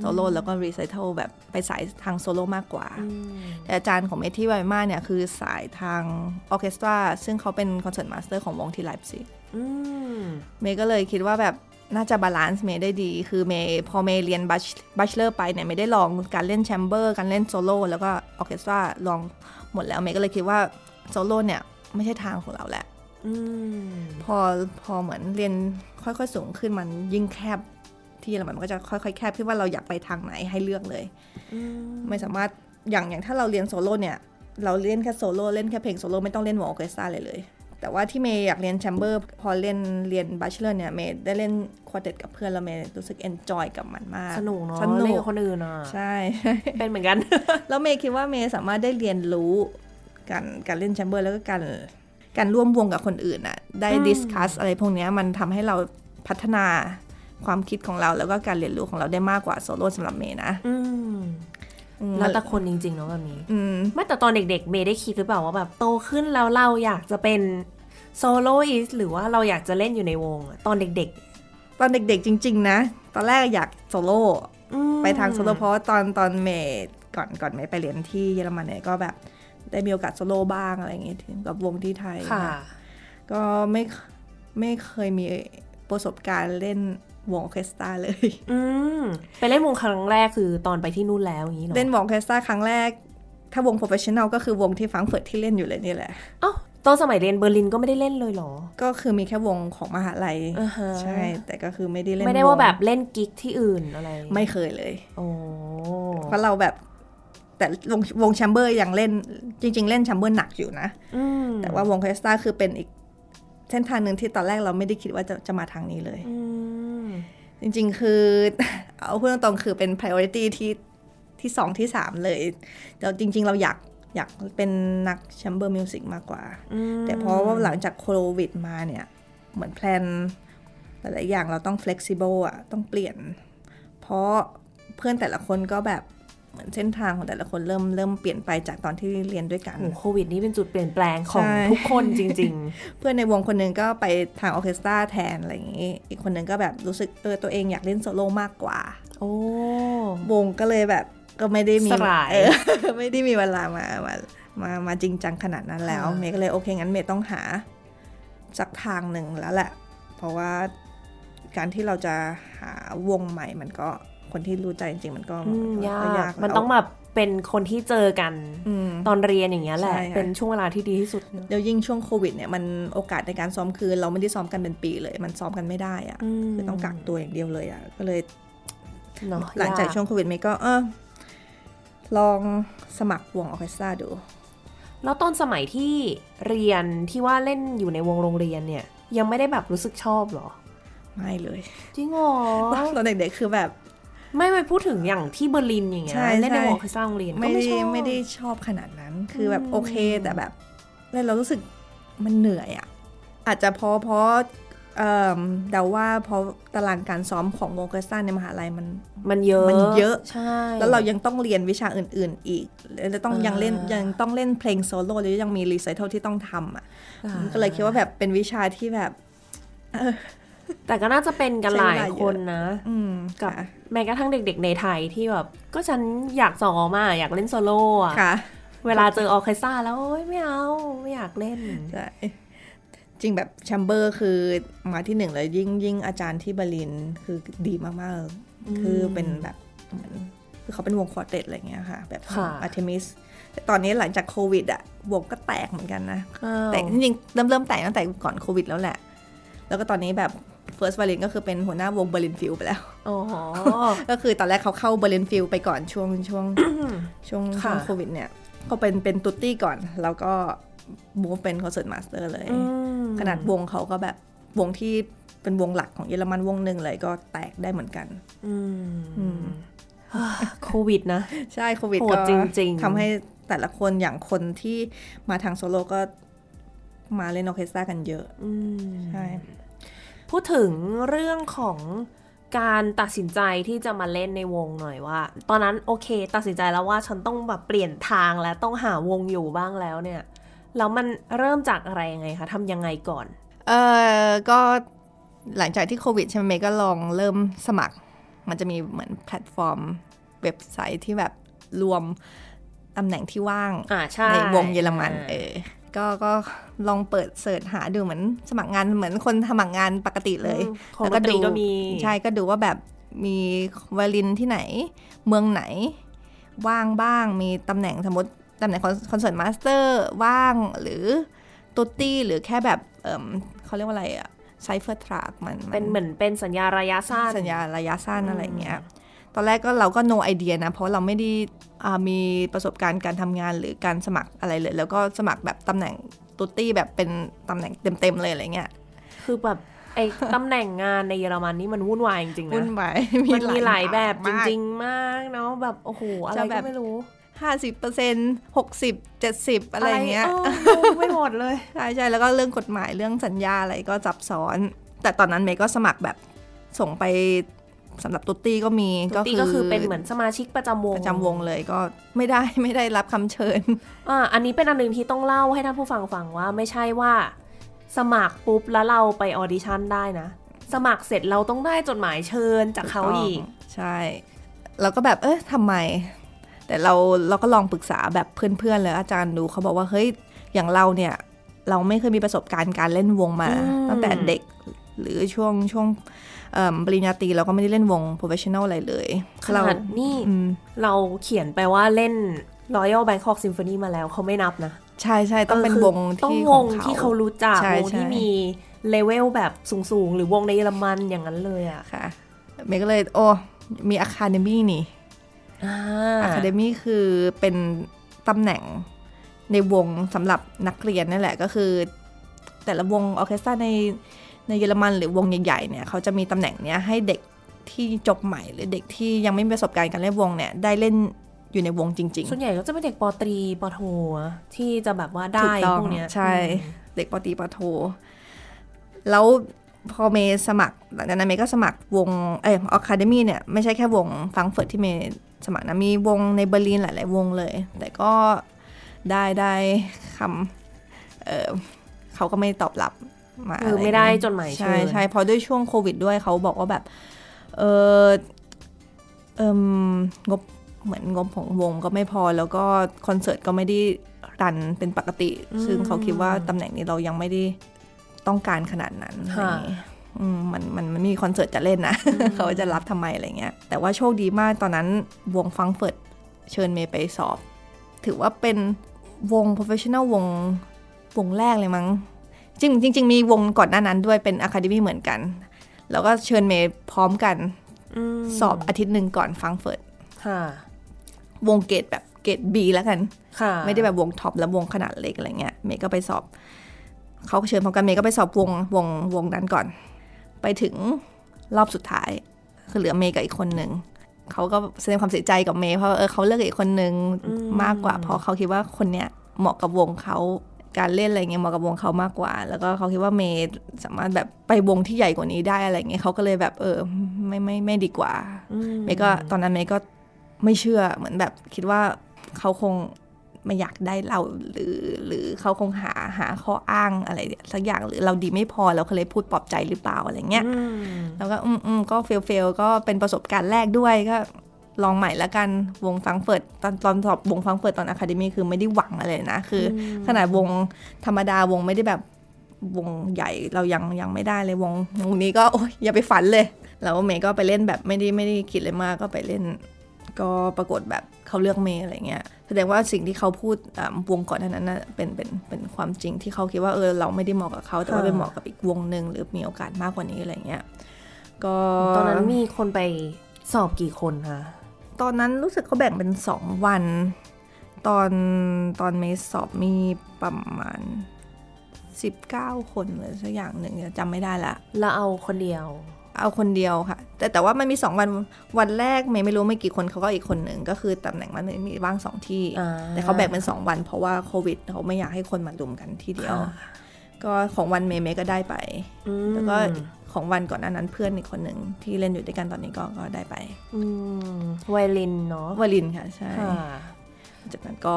โซโล่แล้วก็ recital แบบไปสายทางโซโล่มากกว่า แต่อาจารย์ของเมที่ไวมาเนี่ย คือสายทางออเคสตราซึ่งเขาเป็น concertmaster ของวงที่ไลพ์ซิกอืมเมย์ก็เลยคิดว่าแบบน่าจะ balance เมย์ได้ดี คือเมย์พอเมย์เรียน bachelor ไปเนี่ยไม่ได้ลองการเล่น chamber การเล่นโซโล่แล้วก็ออเคสตราลองหมดแล้วเมย์ก็เลยคิดว่าโซโล่เนี่ยไม่ใช่ทางของเราแหละอืมพอพอเหมือนเรียนค่อยๆสูงขึ้นมันยิ่งแคบ ที่เยอรมันมันก็จะค่อยๆแคบขึ้นว่าเราอยากไปทางไหนให้เลือกเลยอืมไม่สามารถอย่างอย่างถ้าเราเรียนโซโล่เนี่ย เราเล่นแค่โซโล่เล่นแค่เพลงโซโล่ไม่ต้องเล่นวงออเคสตราเลยเลย แต่ว่าที่เมย์อยากเรียน chamber พอเล่นเรียน bachelor เนี่ยเมย์ได้เล่นquartet กับเพื่อนแล้วเมย์รู้สึก enjoy กับมันมากสนุกเนาะสนุกเล่นกับคนอื่นอะใช่ เป็นเหมือนกัน แล้วเมย์คิดว่าเมย์สามารถได้เรียนรู้การการเล่น chamber แล้วก็การการร่วมวงกับคนอื่นอะได้อืม discuss อะไรพวกเนี้ยมันทำให้เราพัฒนา ความคิดของเราแล้วก็การเรียนรู้ของเราได้มากกว่าโซโล่สำหรับเมย์นะอืมอืมแล้วแต่คนจริงๆเนาะแบบนี้อืมไม่แต่ตอนเด็กๆ เมย์ได้คิดหรือเปล่าว่าแบบโตขึ้นแล้วเราอยากจะเป็นsoloist หรือว่าเราอยากจะเล่นอยู่ในวงอะตอนเด็กตอนเด็กๆจริง ๆ นะ ตอนแรกอยากโซโล่ๆอืมไปทางโซโล่เพราะว่าตอนตอนเมย์ก่อนก่อนเมย์ไปเรียนที่เยอรมันเนี่ยก็แบบได้มีโอกาสโซโล่บ้างอะไรอย่างเงี้ยกับวงที่ไทยค่ะก็ไม่ไม่เคยมีประสบการณ์เล่น วงออร์เคสตราเลย อืมไปเล่นวงครั้งแรกคือตอนไปที่นู่นแล้วอย่างนี้เหรอเล่นวงออร์เคสตราครั้งแรก ถ้าวงโปรเฟชชั่น a ลก็คือวงที่แฟรงก์เฟิร์ตที่เล่นอยู่เลยนี่แหละเอ้าตอนสมัยเรียนเบอร์ลินก็ไม่ได้เล่นเลยเหรอ ก็คือมีแค่วงของมหาลัยอ่าฮะใช่ แต่ก็คือไม่ได้เล่น ไม่ได้ว่าแบบเล่น gig ที่อื่นอะไร ไม่เคยเลย โอ้ เพราะเราแบบแต่วงวง chamber ยังเล่นจริง ๆ เล่น chamber หนักอยู่นะอืมแต่ว่าวงออเคสตราคือเป็นอีกเส้นทางหนึ่งที่ตอนแรกเราไม่ได้คิดว่าจะจะมาทางนี้เลย อืม จริงๆ คือ เอาพูดตรงๆ คือเป็น priority ที่ที่สองที่สามเลยแต่จริง ๆ เราอยากอยากเป็นนัก chamber music มากกว่าอืมแต่เพราะว่าหลังจากโควิดมาเนี่ย เหมือน plan หลายๆอย่างเราต้อง flexible อะ ต้องเปลี่ยน เพราะเพื่อนแต่ละคนก็แบบเห มือนเส้นทางของแต่ละคนเริ่มเริ่มเปลี่ยนไปจากตอนที่เรียนด้วยกันโอ้โหโควิดนี่เป็นจุดเปลี่ยนแปลงของใช่ทุกคนจริงเพื่อนในวงคนหนึ่งก็ไปทางออร์เคสตราแทนอะไรอย่างนี้ อีกคนหนึ่งก็แบบรู้สึกเออตัวเองอยากเล่นโซโล่มากกว่าๆโอ้วงก็เลยแบบก็ไม่ได้มีสลายเออไม่ได้มีเวลามามามามาจริงจังขนาดนั้นแล้วค่ะเมย์ก็เลยโอเคงั้นเมย์ต้องหาสักทางหนึ่งแล้วแหละ เพราะว่าการที่เราจะหาวงใหม่มันก็ คนที่รู้ใจจริงๆ มันก็อืมก็ยากแล้วมันต้องแบบเป็นคนที่เจอกันอืมตอนเรียนอย่างเงี้ยแหละใช่ค่ะเป็นช่วงเวลาที่ดีที่สุดเนอะแล้วยิ่งช่วงโควิดเนี่ยมันโอกาสในการซ้อมคือเราไม่ได้ซ้อมกันเป็นปีเลย มันซ้อมกันไม่ได้อะมคือต้องกักตัวอย่างเดียวเลยอะก็เลยเนอะหลังจากช่วงโควิดเมย์ก็เออลองสมัครวงออร์เคสตราดู แล้วตอนสมัยที่เรียนที่ว่าเล่นอยู่ในวงโรงเรียนเนี่ย ยังไม่ได้แบบรู้สึกชอบเหรอ ไม่เลย จริงเหรอตอนเด็กๆคือแบบ ไม่ไปพูดถึงอย่างที่เบอร์ลินอย่างเงี้ยใช่เล่นในใช่วงออร์เคสตราโรงเรียนก็ไม่ไม่ได้ชอบไม่ได้ชอบขนาดนั้น คือแบบอืมโอเคแต่แบบเล่นเรารู้สึกมันเหนื่อยอะค่ะ อาจจะเพราะเพราะเอ่อเดาว่าเพราะตารางการซ้อมของวงออร์เคสตราในมหาลัยมันมันเยอะมันเยอะใช่แล้วเรายังต้องเรียนวิชาอื่น ๆ อีกแล้วต้องอ่ายัยังเล่นยังต้องเล่นเพลงโซโล่หรือยังมี recital ที่ต้องทำอะอ่าก็เลยคิดว่าแบบเป็นวิชาที่แบบ แต่ก็น่าจะเป็นกันหลายคนนะอืมกับค่ะแม้กระทั่งเด็กๆในไทยที่แบบ ก็ฉันอยากซ้อมอะอยากเล่นโซโล่อะค่ะเวลาเจอออร์เคสตราแล้วโอ๊ยไม่เอาไม่อยากเล่นใช่จริงแบบ chamber คือมาที่หนึ่งเลยยิ่งยิ่งอาจารย์ที่เบอร์ลินคือดีมากๆ คือเป็นแบบเหมือนคือเขาเป็นวง quartet อะไรเงี้ยค่ะ แบบค่ะอาร์เทมิสแต่ตอนนี้หลังจากโควิดอะวงก็แตกเหมือนกันนะอ้าวแต่จริงๆเริ่มเริ่มแตกตั้งแต่ก่อนโควิดแล้วแหละ แล้วก็ตอนนี้แบบ First v i o l i n ก็คือเป็นหัวหน้าวง Berlin Phil ไปแล้วอ๋อก็คือตอนแรกเขาเข้า Berlin Phil ไปก่อนช่วงช่วงช่วงค่ะช่วงโควิดเนี่ยก็เป็นเป็น tutti ก่อน แล้วก็ move เป็น concertmaster เลยอืมขนาดวงเขาก็แบบวงที่เป็นวงหลักของเยอรมันวงหนึ่งเลยก็แตกได้เหมือนกันอืมอืมโควิดนะ ใช่โควิดโหดก็จริงๆทำให้แต่ละคนอย่างคนที่มาทางโซโล่ก็มาเล่นออร์เคสตรากันเยอะอืมใช่ พูดถึงเรื่องของการตัดสินใจที่จะมาเล่นในวงหน่อยว่า ตอนนั้นโอเค ตัดสินใจแล้วว่าฉันต้องแบบเปลี่ยนทางแล้วต้องหาวงอยู่บ้างแล้วเนี่ยแล้วมันเริ่มจากอะไรยังไงคะทำยังไงก่อน เออก็หลังจากที่โควิดใช่ไหมก็ลองเริ่มสมัคร มันจะมีเหมือนแพลตฟอร์มเว็บไซต์ที่แบบรวมตำแหน่งที่ว่างในวงเยอรมันเออ ก็ก็ลองเปิด search หาดูเหมือนสมัครงานเหมือนคนสมัครงานปกติเลยอืมของดนตรีก็มีใช่ก็ดูว่าแบบมีไวโอลินที่ไหน เมืองไหน ว่างบ้าง มีตำแหน่งสมมติตำแหน่ง concertmaster ว่างหรือ tutti หรือแค่แบบเอมเขาเรียกว่าอะไรอะ Zeitvertrag มันเป็นเหมือนเป็นสัญญาระยะสั้น สัญญาระยะสั้นอืมอะไรเงี้ย ตอนแรกก็เราก็ no idea นะ เพราะเราไม่ได้อ่ามีประสบการณ์การทำงานหรือการสมัครอะไรเลย แล้วก็สมัครแบบตำแหน่งตุตตี้แบบเป็นตำแหน่งเต็มๆเลยอะไรเงี้ย คือแบบไอ้ตำแหน่งงานในเยอรมันนี่มันวุ่นวายจริงๆวุ่นนะวายมันมีหลายแบบมจกริง ๆ มากเนาะแบบโอ้โหอะไรจะแบก็บไม่รู้ห้าสิบเปอร์เซ็นต์หกสิบเจ็ดสิบอะไรเงี้ยเอองงไม่หมดเลยใช่ใช่แล้วก็เรื่องกฎหมายเรื่องสัญญาอะไรก็ซับซ้อน แต่ตอนนั้นเมย์ก็สมัครแบบส่งไป สำหรับตุตตี้ก็มีตุตี้ก็คือเป็นเหมือนสมาชิกประจำวงประจำวงเลยก็ไม่ได้ไม่ได้รับคำเชิญอ่าอันนี้เป็นอันหนึ่งที่ต้องเล่าให้ท่านผู้ฟังฟังว่าไม่ใช่ว่า สมัครปุ๊บแล้วเราไปออดิชั่นได้นะ สมัครเสร็จเราต้องได้จดหมายเชิญจากเขาอีก ใช่เราก็แบบเอ๊ะทำไม แต่เราเราก็ลองปรึกษาแบบเพื่อนๆเลยอาจารย์ดูเขาบอกว่าเฮ้ยอย่างเราเนี่ยเราไม่เคยมีประสบการณ์การเล่นวงมาอืมตั้งแต่เด็กหรือช่วงช่วงเอิ่ม ปริญญาตรีเราก็ไม่ได้เล่นวง professional อะไรเลยขนาดเรานี่อืมเราเขียนไปว่าเล่น Royal Bangkok Symphony มาแล้วเขาไม่นับนะ ใช่ใช่ต้องเป็นคือต้องวงที่วงของเขาที่เขารู้จักใช่วงที่ใช่มีเลเวลแบบสูงๆ หรือวงในเยอรมันอย่างนั้นเลยอะค่ะเมย์ก็เลยโอ้มี academy นี่academy คือเป็นตำแหน่งในวงสำหรับนักเรียนนั่นแหละก็คือ แต่ละวงออร์เคสตราใน ในเยอรมันหรือวงใหญ่ๆเนี่ยเขาจะมีตำแหน่งเนี้ยให้เด็กที่จบใหม่หรือเด็กที่ยังไม่มีประสบการณ์การเล่นวงเนี่ยได้เล่นอยู่ในวงจริงส่วนใหญ่ก็จะเป็นเด็กป.ตรี ป.โทอะที่จะแบบว่าๆได้ถูกต้องพวกเนี้ยใช่อืมเด็กปอตรีปอโท แล้วพอเมย์สมัครหลังจากนั้นเมย์ก็สมัครวงเออ academy เนี่ยไม่ใช่แค่วงแฟรงก์เฟิร์ตที่เมย์สมัครนะมีวงในเบอร์ลินหลาย ๆ วงเลย แต่ก็ได้ได้คำเออเขาก็ไม่ตอบรับ มาคือไม่ได้จดหมายเชิญใช่ใช่เพราะด้วยช่วงโควิดด้วยเขาบอกว่าแบบ เออเอมงบเหมือนงบของวงก็ไม่พอแล้วก็คอนเสิร์ตก็ไม่ได้ run เป็นปกติ ซึ่งเขาคิดว่าตำแหน่งนี้เรายังไม่ได้ต้องการขนาดนั้นอะไรอย่างงี้อืมมันมันมันมีคอนเสิร์ตจะเล่นนะ เขาจะรับทำไมอะไรเงี้ย แต่ว่าโชคดีมากตอนนั้นวงฟังเฟิร์ตเชิญเมย์ไปสอบ ถือว่าเป็นวง professional วงวงแรกเลยมั้ง จริงจริงๆมีวงก่อนหน้านั้นด้วยเป็น Academy เหมือนกัน แล้วก็เชิญเมย์พร้อมกันมสอบอาทิตย์หนึ่งก่อนฟังเฟิร์ตค่ะวงเกรดแบบเกรด B แล้วกันค่ะไม่ได้แบบวงท็อปแล้ววงขนาดเล็กอะไรเงี้ยเมย์ก็ไปสอบเขาเชิญพร้อมกันเมย์ก็ไปสอบวงวงวงนั้นก่อน ไปถึงรอบสุดท้าย คือเหลือเมย์กับอีกคนหนึ่งเขาก็แสดงความเสียใจกับเมย์เพราะเออเขาเลือกอีกคนหนึ่งมากกว่าเพราะเขาคิดว่าคนเนี้ยเหมาะกับวงเขา การเล่นอะไรเงี้ยเหมาะกับวงเขามากกว่า แล้วก็เขาคิดว่าเมย์สามารถแบบไปวงที่ใหญ่กว่านี้ได้อะไรเงี้ยเขาก็เลยแบบเออไม่ไม่ไม่ดีกว่าอืมเมย์ก็ตอนนั้นเมย์ก็ไม่เชื่อเหมือนแบบคิดว่าเขาคงไม่อยากได้เราหรือหรือเขาคงหาหาข้ออ้างอะไรสักอย่างหรือเราดีไม่พอเราก็เลยพูดปลอบใจหรือเปล่าอะไรเงี้ยอืมแล้วก็อืมอืมก็ fail fail ก็เป็นประสบการณ์แรกด้วยก็ ลองใหม่แล้วกันวงแฟรงก์เฟิร์ตตอนตอนสอบวงแฟรงก์เฟิร์ตตอน academy คือไม่ได้หวังอะไรเลยนะ คือขนาดวงธรรมดาวงไม่ได้แบบวงใหญ่เรายังยังไม่ได้เลยวงวงนี้ก็โอ๊ยอย่าไปฝันเลย แล้วเมย์ก็ไปเล่นแบบไม่ได้ไม่ได้คิดเลยมากก็ไปเล่น ก็ปรากฏแบบเขาเลือกเมย์อะไรเงี้ยแสดงว่าสิ่งที่เขาพูดอ่าวงก่อนหนานั้นนะเป็นเป็นเป็นความจริงที่เขาคิดว่าเออเราไม่ได้เหมาะกับเขาแต่ว่าค่ะไปเหมาะกับอีกวงหนึ่งหรือมีโอกาสมากกว่านี้อะไรเงี้ยก็ตอนนั้นมีคนไปสอบกี่คนคะ ตอนนั้นรู้สึกเขาแบ่งเป็นสองวัน ตอนตอนเมย์สอบมีประมาณ 19 คนหรือสักอย่างหนึ่งเนี่ยจำไม่ได้ละแล้วเอาคนเดียว เอาคนเดียวค่ะ แต่แต่ว่ามันมีสองวันวันแรกเมย์ไม่รู้ไม่กี่คนเขาก็อีกคนหนึ่งก็คือตำแหน่งมันมีว่างสองที่อ่าแต่เขาแบ่งเป็นสองวัน เพราะว่าโควิดเขาไม่อยากให้คนมารุมกันที่เดียว ก็ของวันเมย์เมย์ก็ได้ไปอืมแล้วก็ ของวันก่อนหน้านั้นเพื่อนอีกคนหนึ่งที่เล่นอยู่ด้วยกันตอนนี้ก็ก็ได้ไปอืมไวลินเนาะวลินค่ะใช่ค่ะจากนั้นก็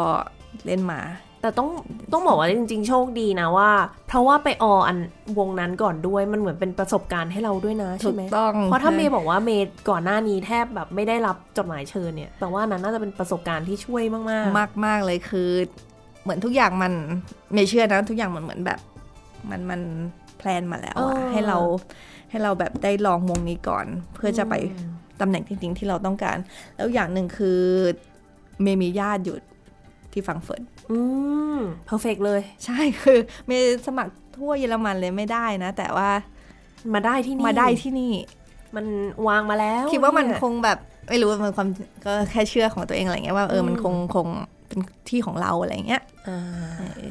เล่นมา แต่ต้องต้องบอกว่าจริง ๆ โชคดีนะว่า เพราะว่าไปอออันวงนั้นก่อนด้วยมันเหมือนเป็นประสบการณ์ให้เราด้วยนะถูใช่กไหมต้องเพราะถ้าเมย์บอกว่าเมย์ก่อนหน้านี้แทบแบบไม่ได้รับจดหมายเชิญเนี่ยแต่ว่านั้นน่าจะเป็นประสบการณ์ที่ช่วยมาก ๆ มากมากๆเลยคือ เหมือนทุกอย่างมันไม่เชื่อนะ ทุกอย่างมันเหมือนแบบมันมันแพลนมาแล้วเออะอให้เราให้เราแบบได้ลองวงนี้ก่อน เพื่อจะไปอืมตำแหน่งจริง ๆ ที่เราต้องการ แล้วอย่างหนึ่งคือเมย์มีญาติอยู่ที่แฟรงก์เฟิร์ตอืม perfect เลย ใช่คือเมย์สมัครทั่วเยอรมันเลยไม่ได้นะ แต่ว่ามาได้ที่นี่มาได้ที่นี่ มันวางมาแล้ว คิดว่าเมย์คงแบบไม่รู้มันก็แค่ความเชื่อของตัวเองอะไรเงี้ยว่าเออมันอืมคงคงเป็นที่ของเราอะไรเงี้ยอ่าเออ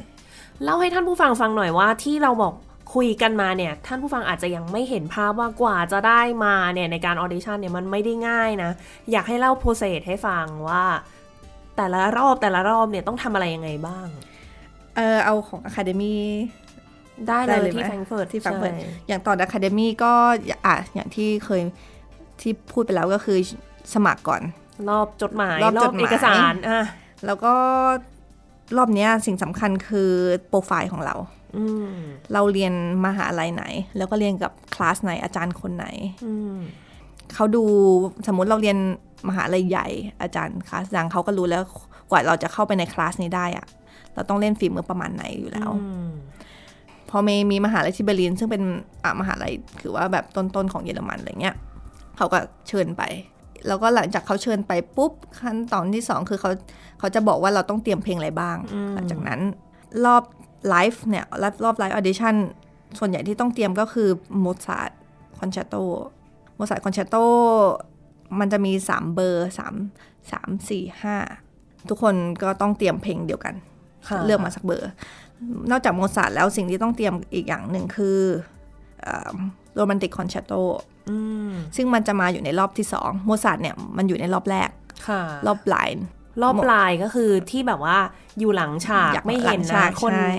เล่าให้ท่านผู้ฟังฟังหน่อยว่าที่เราบอก คุยกันมาเนี่ยท่านผู้ฟังอาจจะยังไม่เห็นภาพว่ากว่าจะได้มาเนี่ยในการ audition เนี่ยมันไม่ได้ง่ายนะ อยากให้เล่า process ให้ฟังว่า แต่ละรอบแต่ละรอบเนี่ยต้องทำอะไรยังไงบ้าง เออเอาของ Academy ได้เลยได้เลยที่ไหนแฟรงก์เฟิร์ตที่แฟรงก์เฟิร์ตใช่อย่างตอน Academy ก็อะอย่างที่เคยที่พูดไปแล้วก็คือสมัครก่อน รอบจดหมายรอบจดหมายเอกสารอะแล้วก็รอบเนี้ยสิ่งสำคัญคือโปรไฟล์ของเราอืม เราเรียนมหาลัยไหน แล้วก็เรียนกับคลาสไหนอาจารย์คนไหนอืมเขาดูสมมุติเราเรียนมหาลัยใหญ่อาจารย์คลาสดังเขาก็รู้แล้วกว่าเราจะเข้าไปในคลาสนี้ได้อะเราต้องเล่นฝีมือประมาณไหนอยู่แล้วอืมพอเมย์มีมหาลัยที่เบอร์ลิน ซึ่งเป็นอะมหาลัยถือว่าแบบต้นๆของเยอรมันอะไรเงี้ยเขาก็เชิญไป แล้วก็หลังจากเขาเชิญไปปุ๊บขั้นตอนที่สองคือเขาเขาจะบอกว่าเราต้องเตรียมเพลงอะไรบ้าง หลังจากนั้นรอบ ไลฟ์เนี่ยรอบรอบ live audition ส่วนใหญ่ที่ต้องเตรียมก็คือโมซาร์ท concerto โมซาร์ท concerto มันจะมี 3 เบอร์ 3 3 4 5 ทุกคนก็ต้องเตรียมเพลงเดียวกันค่ะเลือกมาสักเบอร์ นอกจากโมซาร์ทแล้วสิ่งที่ต้องเตรียมอีกอย่างหนึ่งคือ romantic concertoอืมซึ่งมันจะมาอยู่ในรอบที่สองโมซาร์ทเนี่ยมันอยู่ในรอบแรกค่ะรอบ blind รอบ blind ก็คือที่แบบว่าอยู่หลังฉากอยากไม่เห็นหลังฉานะกคนใช่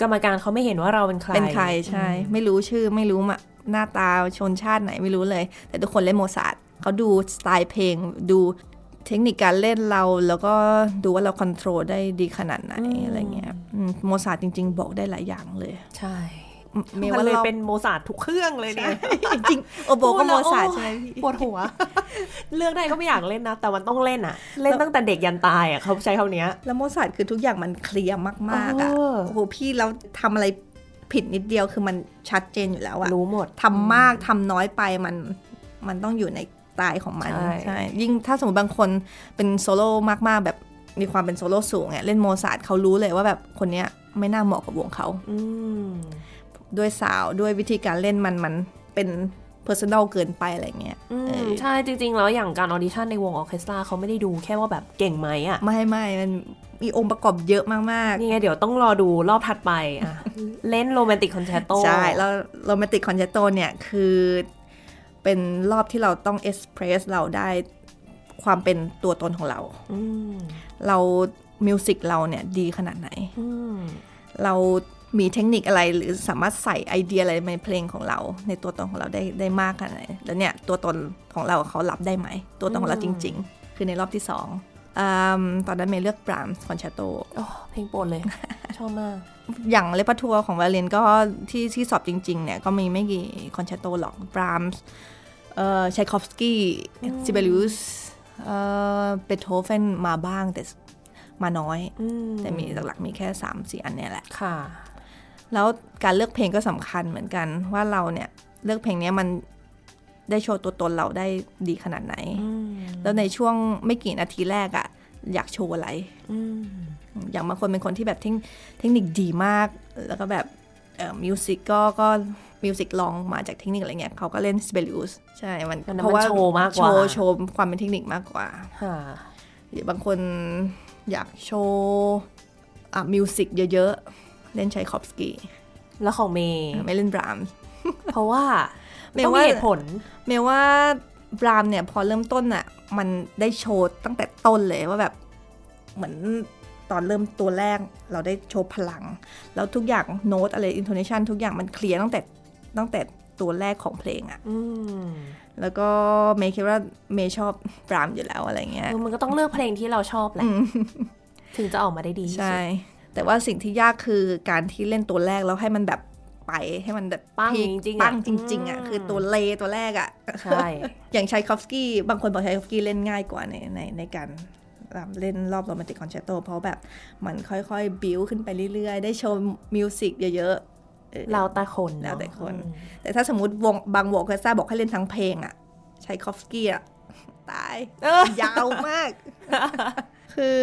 กรรมการเขาไม่เห็นว่าเราเป็นใครเป็นใครใช่ ไม่รู้ชื่อไม่รู้มาหน้าตาชนชาติไหนไม่รู้เลย แต่ทุกคนเล่นโมซาร์ทเขาดูสไตล์เพลง ดูเทคนิคการเล่นเราแล้วก็ดูว่าเรา control ได้ดีขนาดไหนอะไรเงี้ยอืมโมซาร์ทจริง ๆ บอกได้หลายอย่างเลย ใช่ เมมันว่าเลยเราเป็นโมซาร์ททุกเครื่องเลยเนี่ยจริงๆโอโบก็โมซาร์ทใช่ไหมพี่ปวดหัว เลือกได้ก็ไม่อยากเล่นนะ แต่มันต้องเล่นอะเล่นตั้งแต่เด็กยันตายอะเขาใช้คำเนี้ยแล้วโมซาร์ทคือทุกอย่างมันเคลียร์มากๆอะเออโอ้โหพี่แล้วทำอะไรผิดนิดเดียวคือมันชัดเจนอยู่แล้วอะรู้หมดทำมากทำน้อยไปมันมันต้องอยู่ในสไตล์ของมัน ใช่ ยิ่งถ้าสมมติบางคนเป็นโซโล่มากๆ แบบมีความเป็นโซโล่สูงเนี่ยเล่นโมซาร์ทเขารู้เลยว่าแบบคนเนี้ยไม่น่าเหมาะกับวงเขาอืม ด้วยสาวด้วยวิธีการเล่นมันมันเป็นเพอร์ซัน l ลเกินไปอะไรเงี้ยอืมเออใช่จริง ๆ แล้วอย่างการ audition ในวงออร์เคสตราเขาไม่ได้ดูแค่ว่าแบบเก่งไหมอะไม่ไม่มันมีองค์ประกอบเยอะมากนี่ไงเดี๋ยวต้องรอดูรอบถัดไปอะเล่น romantic concerto ๆใช่ แล้ว romantic concerto เนี่ยคือเป็นรอบที่เราต้อง express เราได้ความเป็นตัวตนของเราอืมเรา music เราเนี่ยดีขนาดไหนอืมเรา มีเทคนิคอะไรหรือสามารถใส่ไอเดียอะไรในเพลงของเรา ในตัวตนของเราได้ได้มากขนาดไหนแล้วเนี่ยตัวตนของเราเขารับได้ไหม ตัวตนของเราจริง ๆ คือในรอบที่สองอืมตอนนั้นเมย์เลือกบรามส์ concerto โอ้เพลงโปรดเลย ชอบมาก อย่าง repertoire ของไวโอลินก็ที่ที่สอบจริง ๆ เนี่ย ก็มีไม่กี่concerto หรอกบรามส์เอ่อไชคอฟสกี้ซิเบลิอุสเอ่อเบโธเฟนมาบ้างแต่มาน้อยอืมแต่มีหลักๆมีแค่สามสี่อันเนี่ยแหละ ค่ะ แล้วการเลือกเพลงก็สำคัญเหมือนกัน ว่าเราเนี่ยเลือกเพลงเนี้ยมันได้โชว์ตัวตนเราได้ดีขนาดไหนอืมแล้วในช่วงไม่กี่นาทีแรกอะอยากโชว์อะไรอืมอย่างบางคนเป็นคนที่แบบเทคเทคนิคดีมาก แล้วก็แบบเอ่อ music ก็ก็ music รองมาจากเทคนิคอะไรเงี้ยเขาก็เล่นซิเบลิอุสใช่ มันอันนั้นมันโชว์มากกว่า โชว์โชว์ความเป็นเทคนิคมากกว่าค่ะหรือบางคนอยากโชว์อะ music เยอะๆ เล่นไชคอฟสกี้แล้วของเมย์ไม่เล่นบรามส์เพราะว่าเมย์ต้องว่ามีเหตุผล เมย์ว่าบรามส์เนี่ยพอเริ่มต้นอะมันได้โชว์ตั้งแต่ต้นเลยว่าแบบเหมือนตอนเริ่มตัวแรกเราได้โชว์พลัง แล้วทุกอย่างโน้ตอะไร intonation ทุกอย่างมันเคลียร์ตั้งแต่ตั้งแต่ตัวแรกของเพลงอะอืมแล้วก็เมย์คิดว่าเมย์ชอบบรามส์อยู่แล้วอะไรเงี้ยเออมันก็ต้องเลือกเพลงที่เราชอบแหละถึงจะออกมาได้ดีที่สุดใช่ แต่ว่าสิ่งที่ยากคือการที่เล่นตัวแรกแล้วให้มันแบบไปให้มันแบบปัง peak จริงๆอะปังจริง ๆอะอืมคือตัวเลตัวแรกอะใช่อย่างชัยคอฟสกี้บางคนบอกชัยคอฟสกี้เล่นง่ายกว่าในในในการเล่นรอบ romantic concerto เพราะแบบมันค่อยๆ บิวขึ้นไปเรื่อยๆ ได้โชว์ music เยอะๆเออเราแต่คนเอะแล้วแต่คนอืมแต่ถ้าสมมติวงบางวงก็ซ่าบอกให้เล่นทั้งเพลงอะไชคอฟสกี้อะตายยาวมาก คือ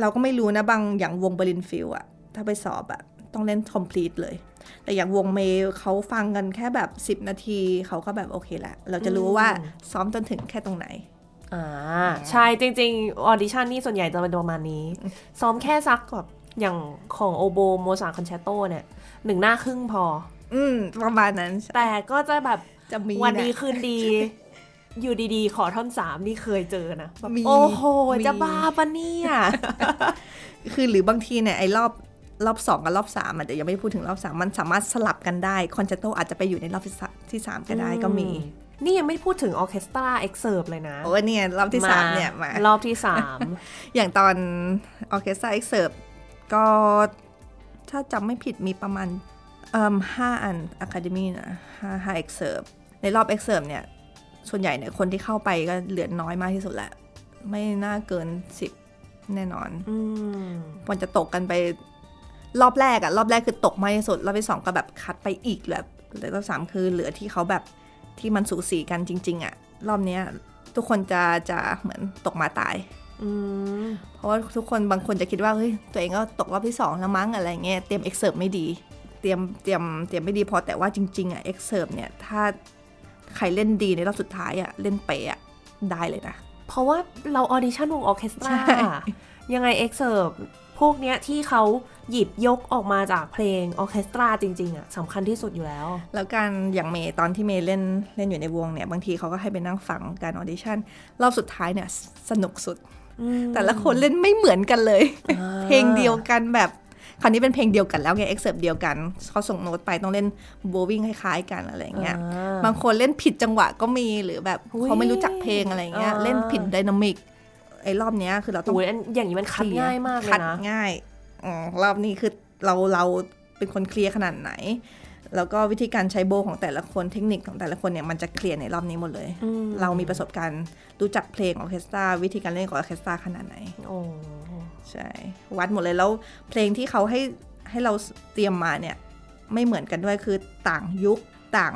เราก็ไม่รู้นะบางอย่างวงเบอร์ลินฟิลอะถ้าไปสอบอะต้องเล่น complete เลย แต่อย่างวงเมย์เขาฟังกันแค่แบบ 10 นาทีเขาก็แบบโอเคละ เราจะรู้ว่าซ้อมจนถึงแค่ตรงไหนอ่าใช่จริงๆ audition นี่ส่วนใหญ่จะเป็นประมาณนี้ ซ้อมแค่ซักแบบอย่างของโอโบโมซาร์ท concerto เนี่ยหนึ่งหน้าครึ่งพอ อืมประมาณนั้น แต่ก็จะแบบจะมีวันดีนะคืนดี อยู่ดีๆ ขอท่อนสามนี่เคยเจอนะแบบมีโอ้โหมีจะบ้าปะเนี่ย คือหรือบางทีเนี่ยไอ้รอบรอบสองกับรอบสามอะเดี๋ยวยังไม่พูดถึงรอบสามมันสามารถสลับกันได้ concerto อาจจะไปอยู่ในรอบที่สามที่สามก็ได้ก็มี นี่ยังไม่พูดถึง orchestra excerpt เลยนะโอ้เนี่ยรอบที่สามเนี่ยมารอบที่สามอย่างตอน orchestra excerpt ก็ถ้าจำไม่ผิดมีประมาณเอ่มห้าอัน academy นะห้าห้า excerpt ในรอบ excerpt เนี่ย ส่วนใหญ่เนี่ยคนที่เข้าไปก็เหลือน้อยมากที่สุดแหละ ไม่น่าเกินสิบแน่นอนอืมมันจะตกกันไป รอบแรกอะรอบแรกคือตกมากที่สุด รอบที่สองก็แบบคัดไปอีกแบบแล้วรอบสามคือเหลือที่เขาแบบที่มันสูสีกันจริง ๆอะรอบเนี้ย ทุกคนจะจะเหมือนตกมาตายอืมเพราะว่าทุกคนบางคนจะคิดว่าเฮ้ยตัวเองก็ตกรอบที่สองแล้วมั้งอะไรเงี้ยเตรียมเอ็กเซิร์ไม่ดี เตรียมเตรียมเตรียมไม่ดีพอแต่ว่าจริงๆอะเอ็กเซิร์เนี่ยถ้า ใครเล่นดีในรอบสุดท้ายอะเล่นเป๊ะอะได้เลยนะ เพราะว่าเรา audition วงออร์เคสตราใช่ยังไงเอ็กเซิร์พวกเนี้ยที่เขาหยิบยกออกมาจากเพลงออร์เคสตราจริงๆอะสำคัญที่สุดอยู่แล้ว แล้วการอย่างเมย์ตอนที่เมย์เล่นเล่นอยู่ในวงเนี่ย บางทีเขาก็ให้ไปนั่งฟังการ audition รอบสุดท้ายเนี่ยสนุกสุด แต่ละคนเล่นไม่เหมือนกันเลยอ่าเพลงเดียวกันแบบ คราวนี้เป็นเพลงเดียวกันแล้วไงเอ็กเซปเดียวกันเขาส่งโน้ตไปต้องเล่น bowing คล้ายๆกันอะไรอย่างเงี้ยอ่าบางคนเล่นผิดจังหวะก็มีหรือแบบอุ๊ยเขาไม่รู้จักเพลงอะไรอย่างเงี้ยอ่าเล่นผิด dynamic ไอ้รอบเนี้ยคือเราต้องโอ้ยอันอย่างนี้มันคัดง่ายมากเลยคัดนะง่ายอืมรอบนี้คือเราเราเป็นคนเคลียร์ขนาดไหน แล้วก็วิธีการใช้โบของแต่ละคนเทคนิคของแต่ละคนเนี่ยมันจะเคลียร์ในรอบนี้หมดเลยอืมเรามีประสบการณ์รู้จักเพลงออร์เคสตราวิธีการเล่นของออร์เคสตราขนาดไหนโอ้ ใช่ วัดหมดเลยแล้วเพลงที่เขาให้ให้เราเตรียมมาเนี่ย ไม่เหมือนกันด้วยคือต่างยุคต่าง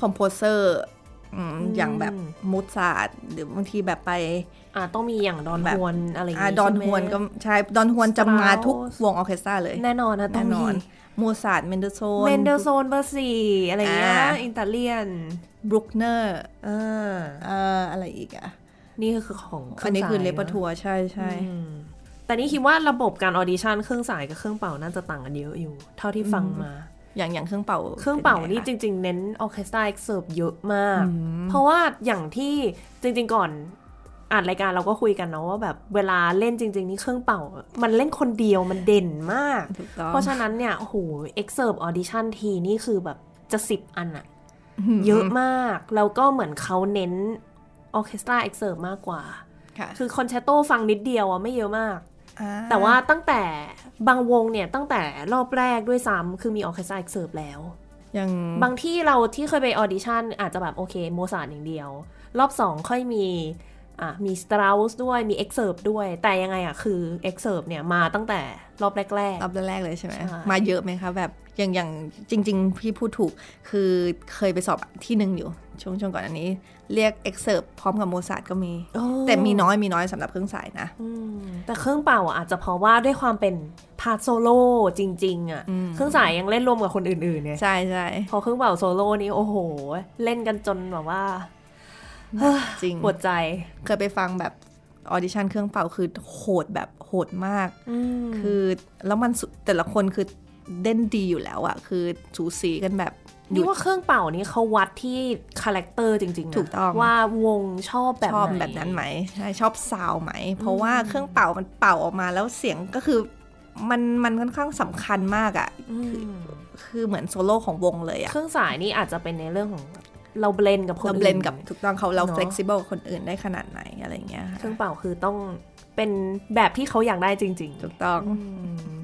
คอมโพเซอร์อย่างแบบมูซาร์ทหรือบางทีแบบไปอ่าต้องมีอย่างดอนแบบฮวนอะไรอย่างอ่างี้ดอนใช่ไหมฮวนก็ใช่ดอนฮวนจะมา Strauss ทุกวงออร์เคสตราเลย แน่นอนนะต้อแน่งนมีอนมูซาร์ทเมนเดลโซนเมนเดลโซนเบอร์สี่อะไรอย่างเงี้ยอ่าอิตาเลียนบรุกเนอร์อ่าเอ่ออะไรอีกอะ นี่คือของอันนี้คือ repertoire ใช่ใช่อืม แต่นี่คิดว่าระบบการออดิชั่นเครื่องสายกับเครื่องเป่าน่าจะต่างกันเยอะอยู่ เท่าที่ฟังมา อย่างอย่างเครื่องเป่า เครื่องเป่านี่ป็นไงคะจริง ๆ เน้น orchestra excerpt เยอะมาก เพราะว่าอย่างที่จริง ๆ ก่อนอัดรายการเราก็คุยกันเนาะว่าแบบเวลาเล่นจริง ๆ นี่เครื่องเป่า มันเล่นคนเดียวมันเด่นมากถูกต้องเพราะฉะนั้นเนี่ยโอ้โห excerpt ออดิชั่นทีนี่คือแบบจะสิบอันอะเยอะมาก แล้วก็เหมือนเขาเน้น orchestra excerpt มากกว่าค่ะคือ concerto ฟังนิดเดียวอะไม่เยอะมากอ่ แต่ว่าตั้งแต่บางวงเนี่ยตั้งแต่รอบแรกด้วยซ้ำคือมี orchestra excerpt แล้วอย่างบางที่เราที่เคยไปออดิชั่นอาจจะแบบโอเคโมซาร์ทอย่างเดียว รอบสองค่อยมีอะมีสตราสด้วยมี excerpt ด้วย แต่ยังไงอะคือ excerpt เนี่ยมาตั้งแต่รอบแรกรอบแรกๆเลยใช่ไหมใช่มาเยอะไหมคะแบบอย่างอย่างจริง ๆ พี่พูดถูกคือเคยไปสอบที่หนึ่งอยู่ช่วงช่วงก่อนอันนี้ เรียกเอ็กเซิร์พร้อมกับโมซาร์ทก็มีๆโอ้แต่มีน้อยมีน้อยสำหรับเครื่องสายนะอืมแต่เครื่องเป่าอะอาจจะเพราะว่าด้วยความเป็น part solo จริง ๆ อะ เครื่องสายยังเล่นรวมกับคนอื่นๆเนี่ยใช่ใช่พอเครื่องเป่าโซโล่นี่โอ้โห เล่นกันจนแบบว่าจริงปวดใจเคยไปฟังแบบออดิชั่นเครื่องเป่าคือโหดแบบโหดมากมคือแล้วมันสุดแต่ละคนคือเด่นดีอยู่แล้วอะคือสูสีกันแบบหยุ นี่คิดว่าเครื่องเป่านี่เขาวัดที่ character จริงๆนะถูกต้องว่าวงชอบแบบชอบไหนแบบนั้นไหมใช่ชอบซาวไหม เพราะว่าเครื่องเป่ามันเป่าออกมาแล้วเสียงก็คือมันมันค่อนข้างสำคัญมากอะ่ะอืมคือเหมือนโซโล่ของวงเลยอะค่ะ เครื่องสายนี่อาจจะเป็นในเรื่องของเรา blend กับคนเราอื่น blend กับถูกต้องเขาเราเนอะ flexible กับคนอื่นได้ขนาดไหนอะไรอย่างเงี้ยค่ะเครื่องเป่าคือต้องเป็นแบบที่เขาอยากได้จริงถูกต้องๆอืม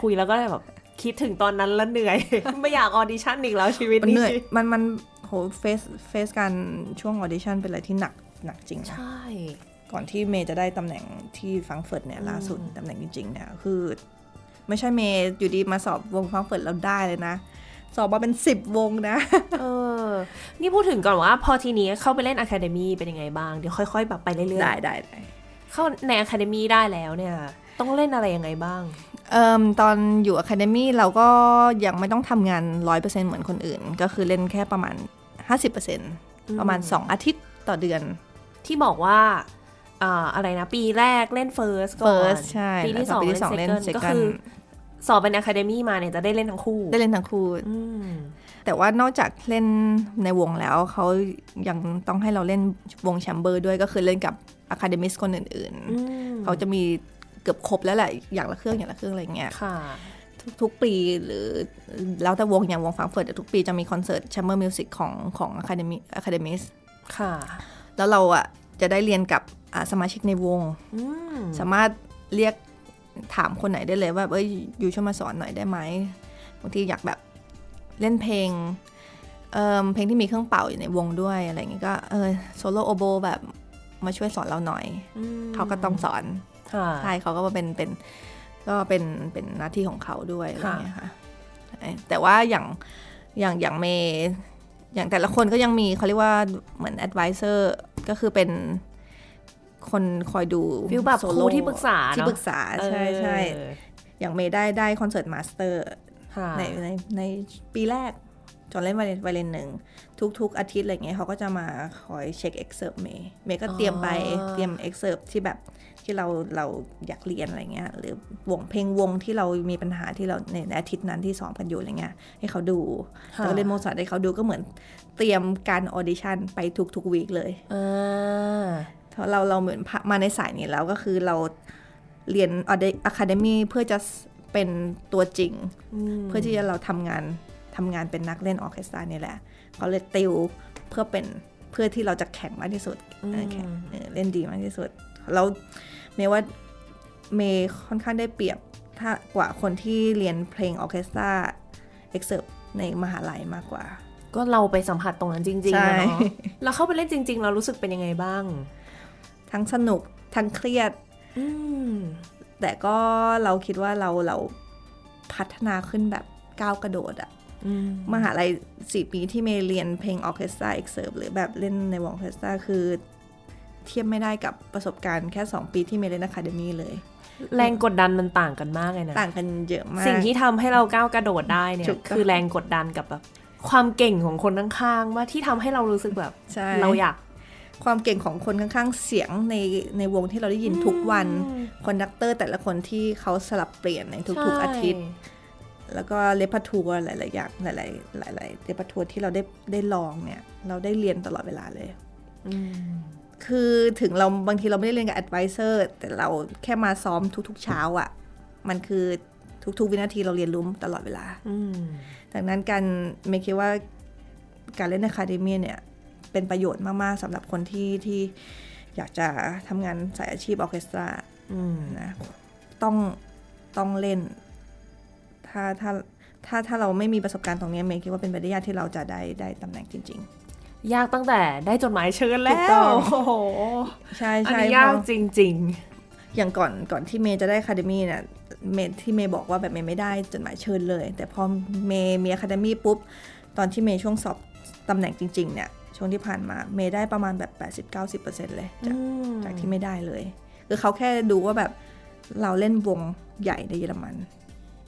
คุยแล้วก็แบบ คิดถึงตอนนั้นแล้วเหนื่อย ไม่อยากออดิชั่นอีกแล้วชีวิตมันนี้เหนื่อยมันมันโห phase phase การช่วงออดิชั่นเป็นอะไรที่หนักหนักจริงนะใช่ ก่อนที่เมย์จะได้ตำแหน่งที่แฟรงก์เฟิร์ตเนี่ยล่าสุดตำแหน่งจริงๆเนี่ยคือ ไม่ใช่เมย์อยู่ดีมาสอบวงแฟรงก์เฟิร์ตแล้วได้เลยนะสอบมาเป็นสิบวงนะ เออ นี่พูดถึงก่อนว่าพอทีนี้เข้าไปเล่น academy เป็นยังไงบ้าง เดี๋ยวค่อยๆแบบไปเรื่อยได้ได้ได้ๆเข้าใน academy ได้แล้วเนี่ย ต้องเล่นอะไรยังไงบ้างเอ่มตอนอยู่ academy เราก็ยังไม่ต้องทำงาน 100%เหมือนคนอื่น ก็คือเล่นแค่ประมาณ 50%ประมาณ 2 อาทิตย์ต่อเดือน ที่บอกว่าอ่าอะไรนะ ปีแรกเล่น First ก่อน First ใช่ปีที่แล้วก็สองปีที่เล่นสองเล่น Second ก็ Second คือสอบเป็น academy มาเนี่ยจะได้เล่นทั้งคู่ ได้เล่นทั้งคู่อืมแต่ว่านอกจากเล่นในวงแล้วเขายังต้องให้เราเล่นวง chamber ด้วยก็คือเล่นกับ academist คนอื่นอืมๆเขาจะมี เกือบครบแล้วแหละอย่างละเครื่องอย่างละเครื่องอะไรเงี้ยค่ะทุกทุกปีหรือแล้วแต่วงอย่างวงแฟรงก์เฟิร์ตทุกปีจะมีคอนเสิร์ต chamber music ของของ academy academist ค่ะ แล้วเราอะจะได้เรียนกับอ่าสมาชิกในวงอืมสามารถเรียกถามคนไหนได้เลยว่าเอ้ยอยู่ช่วยมาสอนหน่อยได้ไหมบางทีอยากแบบเล่นเพลงเอ่อเพลงที่มีเครื่องเป่าอยู่ในวงด้วยอะไรอย่างเงี้ยก็เออ solo oboe แบบมาช่วยสอนเราหน่อยอืมเขาก็ต้องสอนค่ะ ใช่เขาก็มาเป็นเป็นก็เป็นเป็นหน้าที่ของเขาด้วยอะไรอย่างเงี้ยค่ะใช่แต่ว่าอย่างอย่างอย่างเมย์อย่างแต่ละคนก็ยังมีเขาเรียกว่าเหมือน advisor ก็คือเป็นคนคอยดู feel แบบโซคโล่รูที่ปรึกษาที่เนอะปรึกษาใช่ใช่เอออย่างเมย์ได้ได้ concertmaster ค่ะในในในปีแรกตอนเล่นไวโอลินไวโอลินหนึ่งทุก ๆ อาทิตย์อะไรเงี้ยเขาก็จะมาคอยเช็คเอ็กเซิร์เมย์เมย์ก็เตรียมไปอ๋อเตรียมเอ็กเซิร์ที่แบบ ที่เราเราอยากเรียนอะไรเงี้ยหรือวงเพลงวงที่เรามีปัญหาที่เราในในอาทิตย์นั้นที่ซ้อมกันอยู่อะไรเงี้ยให้เขาดูค่ะแล้วก็เล่นโมซาร์ทให้เขาดูก็เหมือนเตรียมการออดิชั่นไปทุกๆ week เลยอ่าเพราะเราเราเหมือนมาในสายนี้แล้วก็คือเราเรียน academy เพื่อจะเป็นตัวจริง เพื่อที่จะเราทำงานทำงานเป็นนักเล่นออร์เคสตรานี่แหละเขาเลยติวเพื่อเป็นเพื่อที่เราจะแข่งมากที่สุดเออแข่งเออเล่นดีมากที่สุด แล้วเมย์ว่าเมย์ค่อนข้างได้เปรียบถ้ากว่าคนที่เรียนเพลง orchestra excerpt ในมหาลัยมากกว่า ก็เราไปสัมผัสตรงนั้นจริงๆใช่อะเนาะเราเข้าไปเล่นจริง ๆ เรารู้สึกเป็นยังไงบ้าง ทั้งสนุกทั้งเครียดอืมแต่ก็เราคิดว่าเราเราพัฒนาขึ้นแบบก้าวกระโดดอะอืมมหาลัยสี่ปีที่เมย์เรียนเพลง orchestra excerpt หรือแบบเล่นในวงออร์เคสตราคือ เทียบไม่ได้กับประสบการณ์แค่ 2 ปีที่เมย์เล่น academy เลย แรงกดดันมันต่างกันมากเลยนะ ต่างกันเยอะมาก สิ่งที่ทำให้เราก้าวกระโดดได้เนี่ยถูกต้องคือแรงกดดันกับแบบความเก่งของคนข้างๆว่าที่ทำให้เรารู้สึกแบบใช่เราอยากความเก่งของคนข้างๆ เสียงในในวงที่เราได้ยินทุกวัน conductor แต่ละคนที่เขาสลับเปลี่ยนในทุกๆอาทิตย์ แล้วก็ repertoire หลายๆอย่างหลายๆหลายๆ repertoire ที่เราได้ได้ลองเนี่ย เราได้เรียนตลอดเวลาเลยอืม คือถึงเราบางทีเราไม่ได้เรียนกับ advisor แต่เราแค่มาซ้อมทุก ๆ เช้าอะ่ะ มันคือทุก ๆ วินาทีเราเรียนรู้ตลอดเวลาอืมดังนั้นการไม่คิดว่าการเล่นใน academy เนี่ย เป็นประโยชน์มาก ๆสำหรับคนที่ที่อยากจะทำงานสายอาชีพออร์เคสตราอืมนะต้องต้องเล่น ถ้าถ้าถ้าถ้าเราไม่มีประสบการณ์ตรงนี้เมย์คิดว่าเป็นไปได้ยากที่เราจะได้ได้ตำแหน่งจริง ยากตั้งแต่ได้จดหมายเชิญแล้ถูกต้องโอ้โหใช่ๆใช่อันนี้ยากเพราะจริงอย่างก่อนก่อนที่เมย์จะได้ academy เนี่ยเมย์ที่เมย์บอกว่าแบบเมย์ไม่ได้จดหมายเชิญเลย แต่พอเมย์มี academy ปุ๊บ ตอนที่เมย์ช่วงสอบตำแหน่งจริง ๆ เนี่ย ช่วงที่ผ่านมาเมย์ได้ประมาณแบบ 80-90%เลยๆจากอืมจากที่ไม่ได้เลย คือเขาแค่ดูว่าแบบเราเล่นวงใหญ่ในเยอรมัน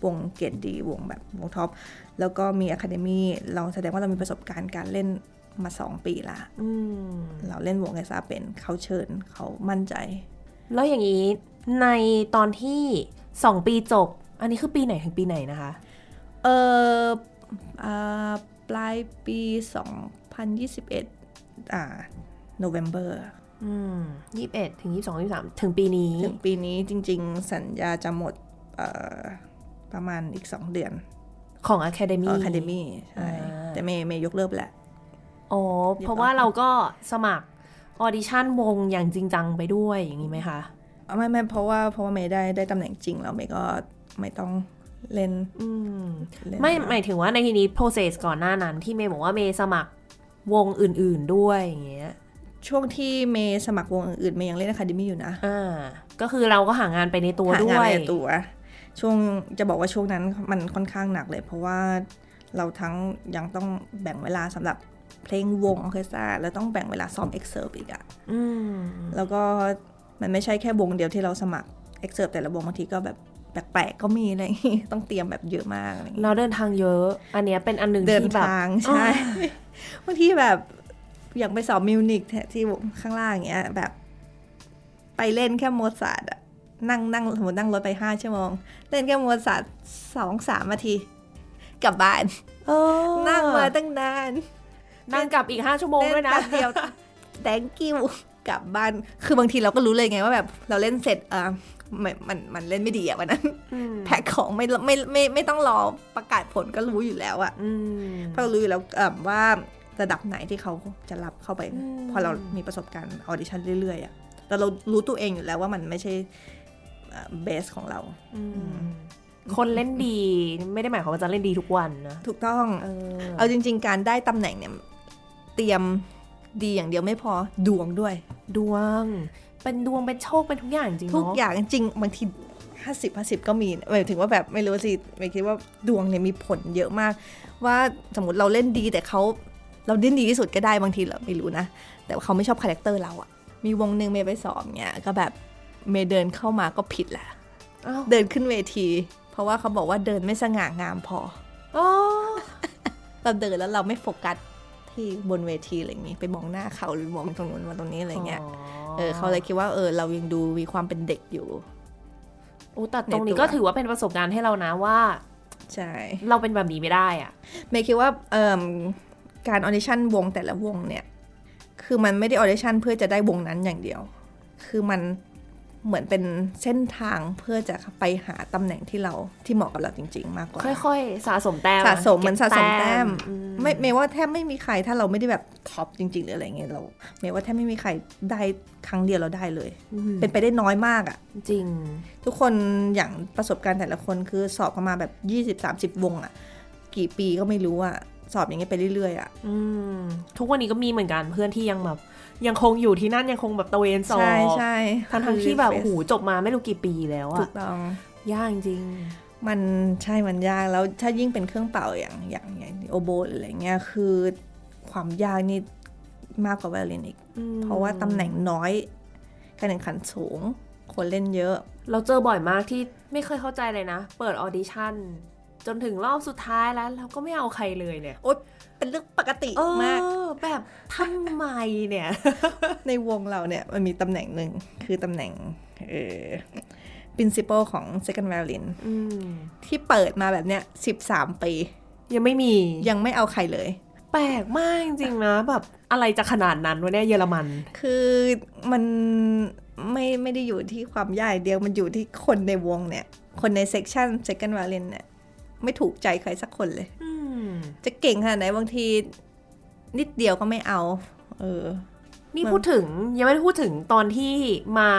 วงเกรดดีวงแบบวง top แล้วก็มี academy เราแสดงว่าเรามีประสบการณ์การเล่น มา2ปีละอืมเราเล่นวงไอซาเป็นเขาเชิญเขามั่นใจ แล้วอย่างนี้ในตอนที่สองปีจบ อันนี้คือปีไหนถึงปีไหนนะคะ เอออ่าปลายปี 2021 อ่า November อืมยี่สิบเอ็ดถึงยี่สิบสองยี่สิบสามถึงปีนี้ ถึงปีนี้จริง ๆ สัญญาจะหมดเอ่อประมาณอีก2เดือน ของ Academy ของ Academy ใช่อ่าแต่เมย์เมย์ยกเลิกไปแล้ว อ๋อ เพราะว่าเราก็สมัคร audition วงอย่างจริงจังไปด้วยอย่างนี้ไหมคะไม่ไม่เพราะว่าเพราะว่าเมย์ได้ได้ตำแหน่งจริงแล้วเมย์ก็ไม่ต้องเล่นอืมเล่นไม่หมายถึงว่าในทีนี้ process ก่อนหน้านั้น ที่เมย์บอกว่าเมย์สมัครวงอื่น ๆด้วยอย่างเงี้ยช่วงที่เมย์สมัครวงอื่นๆเมย์ยังเล่น academy อยู่นะอ่าก็คือเราก็หางานไปในตัวหางานในตัวด้วยช่วงจะบอกว่าช่วงนั้นมันค่อนข้างหนักเลย เพราะว่าเราทั้งยังต้องแบ่งเวลาสำหรับ เพลงวงออร์เคสตราแล้วต้องแบ่งเวลาซ้อมเอ็กเซิร์อีกอะอืมแล้วก็มันไม่ใช่แค่วงเดียวที่เราสมัครเอ็กเซิร์แต่ละวงบางทีก็แบบแปลกๆก็มีอะไรอย่างงี้ต้องเตรียมแบบเยอะมากอะไรอย่างงี้เราเดินทางเยอะ อันเนี้ยเป็นอันหนึ่งที่แบบเดินทางใช่บางทีแบบอยากไปสอบมิวนิกที่ข้างล่างอย่างเงี้ยแบบ ไปเล่นแค่โมซาร์ทอะนั่งนั่งสมมตินั่งรถไปห้าชั่วโมง เล่นแค่โมซาร์ทสองสามนาที กลับบ้านเออนั่งมาตั้งนาน นั่งกลับอีกห้าชั่วโมงด้วยนะเล่นแป๊บเดียว thank you กลับบ้าน คือบางทีเราก็รู้เลยไงว่าแบบเราเล่นเสร็จเออมันมันมันเล่นไม่ดีอะวันนั้นอืมแพ็คของไม่ไม่ไม่ไม่ต้องรอประกาศผลก็รู้อยู่แล้วอะอืมเพราะเรารู้อยู่แล้วเอิ่มว่าระดับไหนที่เขาจะรับเข้าไปอืมพอเรามีประสบการณ์ออดิชั่นเรื่อยๆอะแต่เรารู้ตัวเองอยู่แล้วว่ามันไม่ใช่เบสของเราอืมคนเล่นดีไม่ได้หมายความว่าจะเล่นดีทุกวันนะ ถูกต้อง เออเอาจริง ๆ การได้ตำแหน่งเนี่ย เตรียมดีอย่างเดียวไม่พอดวงด้วย ดวง เป็นดวงเป็นโชคเป็นทุกอย่างจริงทุกเนาะอย่างจริงบางทีห้าสิบห้าสิบก็มีหมายถึงว่าแบบไม่รู้สิไม่คิดว่าดวงเนี่ยมีผลเยอะมาก ว่าสมมติเราเล่นดีแต่เขาเราเล่นดีที่สุดก็ได้บางทีเราไม่รู้นะ แต่ว่าเขาไม่ชอบ character เราอะมีวงหนึ่งเมย์ไปสอบเนี่ยก็แบบเมย์เดินเข้ามาก็ผิดแหละอ้าวเดินขึ้นเวที เพราะว่าเขาบอกว่าเดินไม่สง่างามพอ อ๋อ เราเดินแล้วเราไม่โฟกัส ที่บนเวทีอะไรอย่างงี้ไปมองหน้าเขาหรือมองตรงนู้นมาตรงนี้อะไรเงี้ยเออเขาเลยคิดว่าเออเรายังดูมีความเป็นเด็กอยู่โอ้แต่ตรงนี้ก็ถือว่าเป็นประสบการณ์ให้เรานะว่าใช่เราเป็นแบบนี้ไม่ได้อะเมย์คิดว่าเอ่มการ audition วงแต่ละวงเนี่ย คือมันไม่ได้ audition เพื่อจะได้วงนั้นอย่างเดียว คือมัน เหมือนเป็นเส้นทางเพื่อจะไปหาตำแหน่งที่เราที่เหมาะกับเราจริง ๆ มากกว่า ค่อยๆ สะสมแต้มสะสมเหมือนสะสมแต้มอืมไม่เมย์ว่าแทบไม่มีใครถ้าเราไม่ได้แบบ top จริง ๆ หรืออะไรเงี้ยเราเมย์ว่าแทบไม่มีใครได้ครั้งเดียวเราได้เลยอืมเป็นไปได้น้อยมากอะจริง ทุกคนอย่างประสบการณ์แต่ละคนคือสอบกันมาแบบ20-30 วงอะกี่ปีก็ไม่รู้อะสอบอย่างเงี้ยไปเรื่อยๆอะอืมทุกวันนี้ก็มีเหมือนกันเพื่อนที่ยังแบบ ยังคงอยู่ที่นั่นยังคงแบบตะเวนสอบใช่ใช่ทั้งทั้งๆที่แบบโอ้โหูจบมาไม่รู้กี่ปีแล้วถูอะกต้องยากจริง มันใช่มันยากแล้วถ้ายิ่งเป็นเครื่องเป่าอย่างอย่างอย่างโอโบหรืออะไรเงี้ยคือความยากนี่มากกว่าไวโอลินอีกอืมเพราะว่าตำแหน่งน้อยการแข่งขันสูง คนเล่นเยอะ เราเจอบ่อยมากที่ไม่เคยเข้าใจเลยนะ เปิดออดิชั่นจนถึงรอบสุดท้ายแล้ว เราก็ไม่เอาใครเลยเนี่ยโอ๊ย เป็นเรื่องปกติเออมากแบบทำไมเนี่ย ในวงเราเนี่ยมันมีตำแหน่งหนึ่งคือตำแหน่งเออ principal ของ second violin อืมที่เปิดมาแบบเนี้ย13 ปี ยังไม่มียังไม่เอาใครเลย แปลกมากจริงๆนะ แบบอะไรจะขนาดนั้นวะเนี่ยเยอรมัน คือมันไม่ไม่ได้อยู่ที่ความยากอย่างเดียวมันอยู่ที่คนในวงเนี่ย คนในเซ c ชัน second violin เนี่ย ไม่ถูกใจใครสักคนเลย อืม จะเก่งขนาดไหนบางที นิดเดียวก็ไม่เอา เออ นี่มันพูดถึงยังไม่ได้พูดถึงตอนที่มา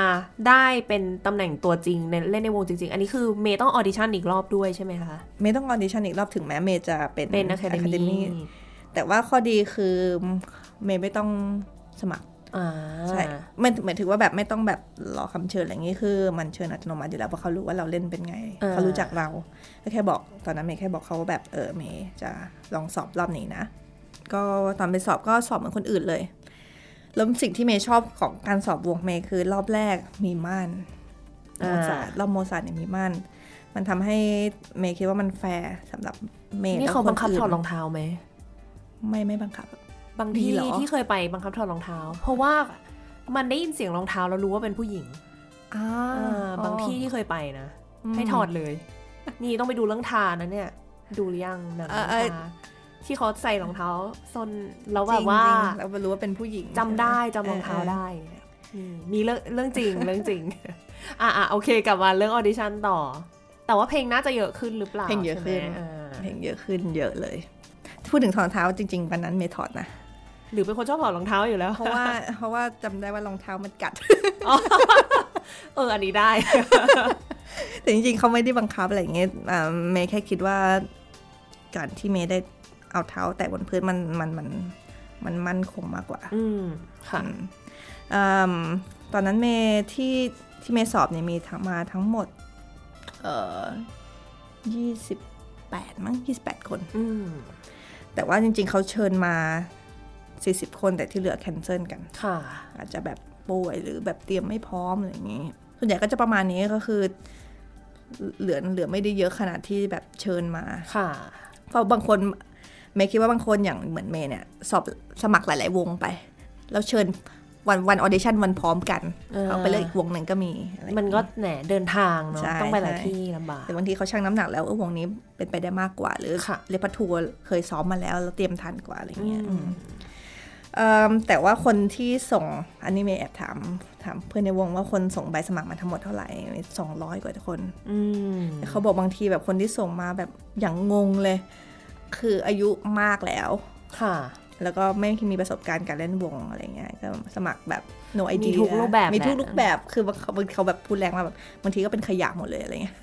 ได้เป็นตำแหน่งตัวจริงในเล่นในวงจริง ๆ อันนี้คือเมย์ต้อง audition อีกรอบด้วยใช่ไหมคะ เมย์ต้อง audition อีกรอบถึงแม้เมย์จะเป็นเป็นอะคาเด Academy มี่แต่ว่าข้อดีคือเมย์ไม่ต้องสมัครอ่า ใช่ไม่หมายถึงว่าแบบไม่ต้องแบบรอคำเชิญอะไรอย่างงี้คือ มันเชิญอัตโนมัติอยู่แล้วเพราะเขารู้ว่าเราเล่นเป็นไง เขารู้จักเราก็แค่บอกตอนนั้นเมย์แค่บอกเขาว่าแบบเออเมย์จะลองสอบรอบนี้นะ ก็ตอนไปสอบก็สอบเหมือนคนอื่นเลยแล้วสิ่งที่เมย์ชอบของการสอบวงเมย์คือรอบแรกมีม่านโมซาร์ทรอบโมซาร์ทเนี่ยมีม่านมันทำให้เมย์คิดว่ามันแฟร์สำหรับเมย์นี่เขาและบังคับนถอดรองเท้าไหมไม่ไม่บังคับ บางมีที่เหรอที่เคยไปบังคับถอดรองเท้า เพราะว่ามันได้ยินเสียงรองเท้าแล้วรู้ว่าเป็นผู้หญิงอ่าอ่าบางที่ที่เคยไปนะ ให้ถอดเลย นี่ต้องไปดูเรื่องทานะเนี่ย ดูหรือยังหนังเอเรื่อองเออทาที่เขาใส่รองเท้าส้นแล้วจแบริบงว่าจริงแล้วรู้ว่าเป็นผู้หญิงจำได้ใช่จำหมรองเท้าออได้เนี่ยนี่มีเรื่องเรื่องจริงเรื่องจริง อะอะโอเคกลับมาเรื่อง audition ต่อ แต่ว่าเพลงน่าจะเยอะขึ้นหรือเปล่าเพลงเยอะขึ้นใช่ไหมอ่าเพลงเยอะขึ้นเยอะเลย พูดถึงถอดรองเท้าจริง ๆ วันนั้นเมย์ถอดนะ หรือเป็นคนชอบถอดรองเท้าอยู่แล้ว เพราะว่าเพราะว่าจำได้ว่ารองเท้ามันกัดเอออันนี้ได้ แต่จริงๆเขาไม่ได้บังคับอะไรอย่างเงี้ยอ่าเมย์แค่คิดว่าการที่เมย์ได้เอาเท้า แตะบนพื้นมันมันมันมันมั่นคงมากกว่า อืมค่ะอืมอืมตอนนั้นเมย์ที่ที่เมย์สอบเนี่ยมีทั้งมาทั้งหมด เอ่อยี่สิบแปดมั้งยี่สิบแปดคนอืมแต่ว่าจริง ๆเขาเชิญมา 40 คนแต่ที่เหลือแคนเซิลกันค่ะ อาจจะแบบป่วยหรือแบบเตรียมไม่พร้อมอะไรอย่างนี้ ส่วนใหญ่ก็จะประมาณนี้ก็คือ เหลือเหลือไม่ได้เยอะขนาดที่แบบเชิญมาค่ะ เพราะบางคนเมย์คิดว่าบางคนอย่างเหมือนเมย์เนี่ยสอบสมัครหลาย ๆ วงไป แล้วเชิญวันวันออเดชั่นวันพร้อมกันเออเขาไปเลือกอีกวงหนึ่งก็มีอะไรอย่างมันก็แหนเดินทางเนาะใช่ต้องไปหลายใช่ที่ลำบากแต่บางทีเขาชั่งน้ำหนักแล้วเออวงนี้เป็นไปได้มากกว่า หรือค่ะเรพัทัวร์เคยซ้อมมาแล้วแล้วเตรียมทันกว่าอะไรอย่างเงี้ยอืมอืมเอิ่ม แต่ว่าคนที่ส่งอันนี้เมย์แอบถามถามเพื่อนในวงว่าคนส่งใบสมัครมาทั้งหมดเท่าไหร่สองร้อยกว่าคนอืมแต่เขาบอกบางทีแบบคนที่ส่งมาแบบอย่างงงเลย คืออายุมากแล้ว ค่ะ แล้วก็ไม่มีประสบการณ์การเล่นวงอะไรเงี้ยก็สมัครแบบ no idea มีทุกรูปแบบมีทุกแหละรูปแบบคือบางเขาบางเขาแบบพูดแรงมากแบบบางทีก็เป็นขยะหมดเลยอะไรเงี้ย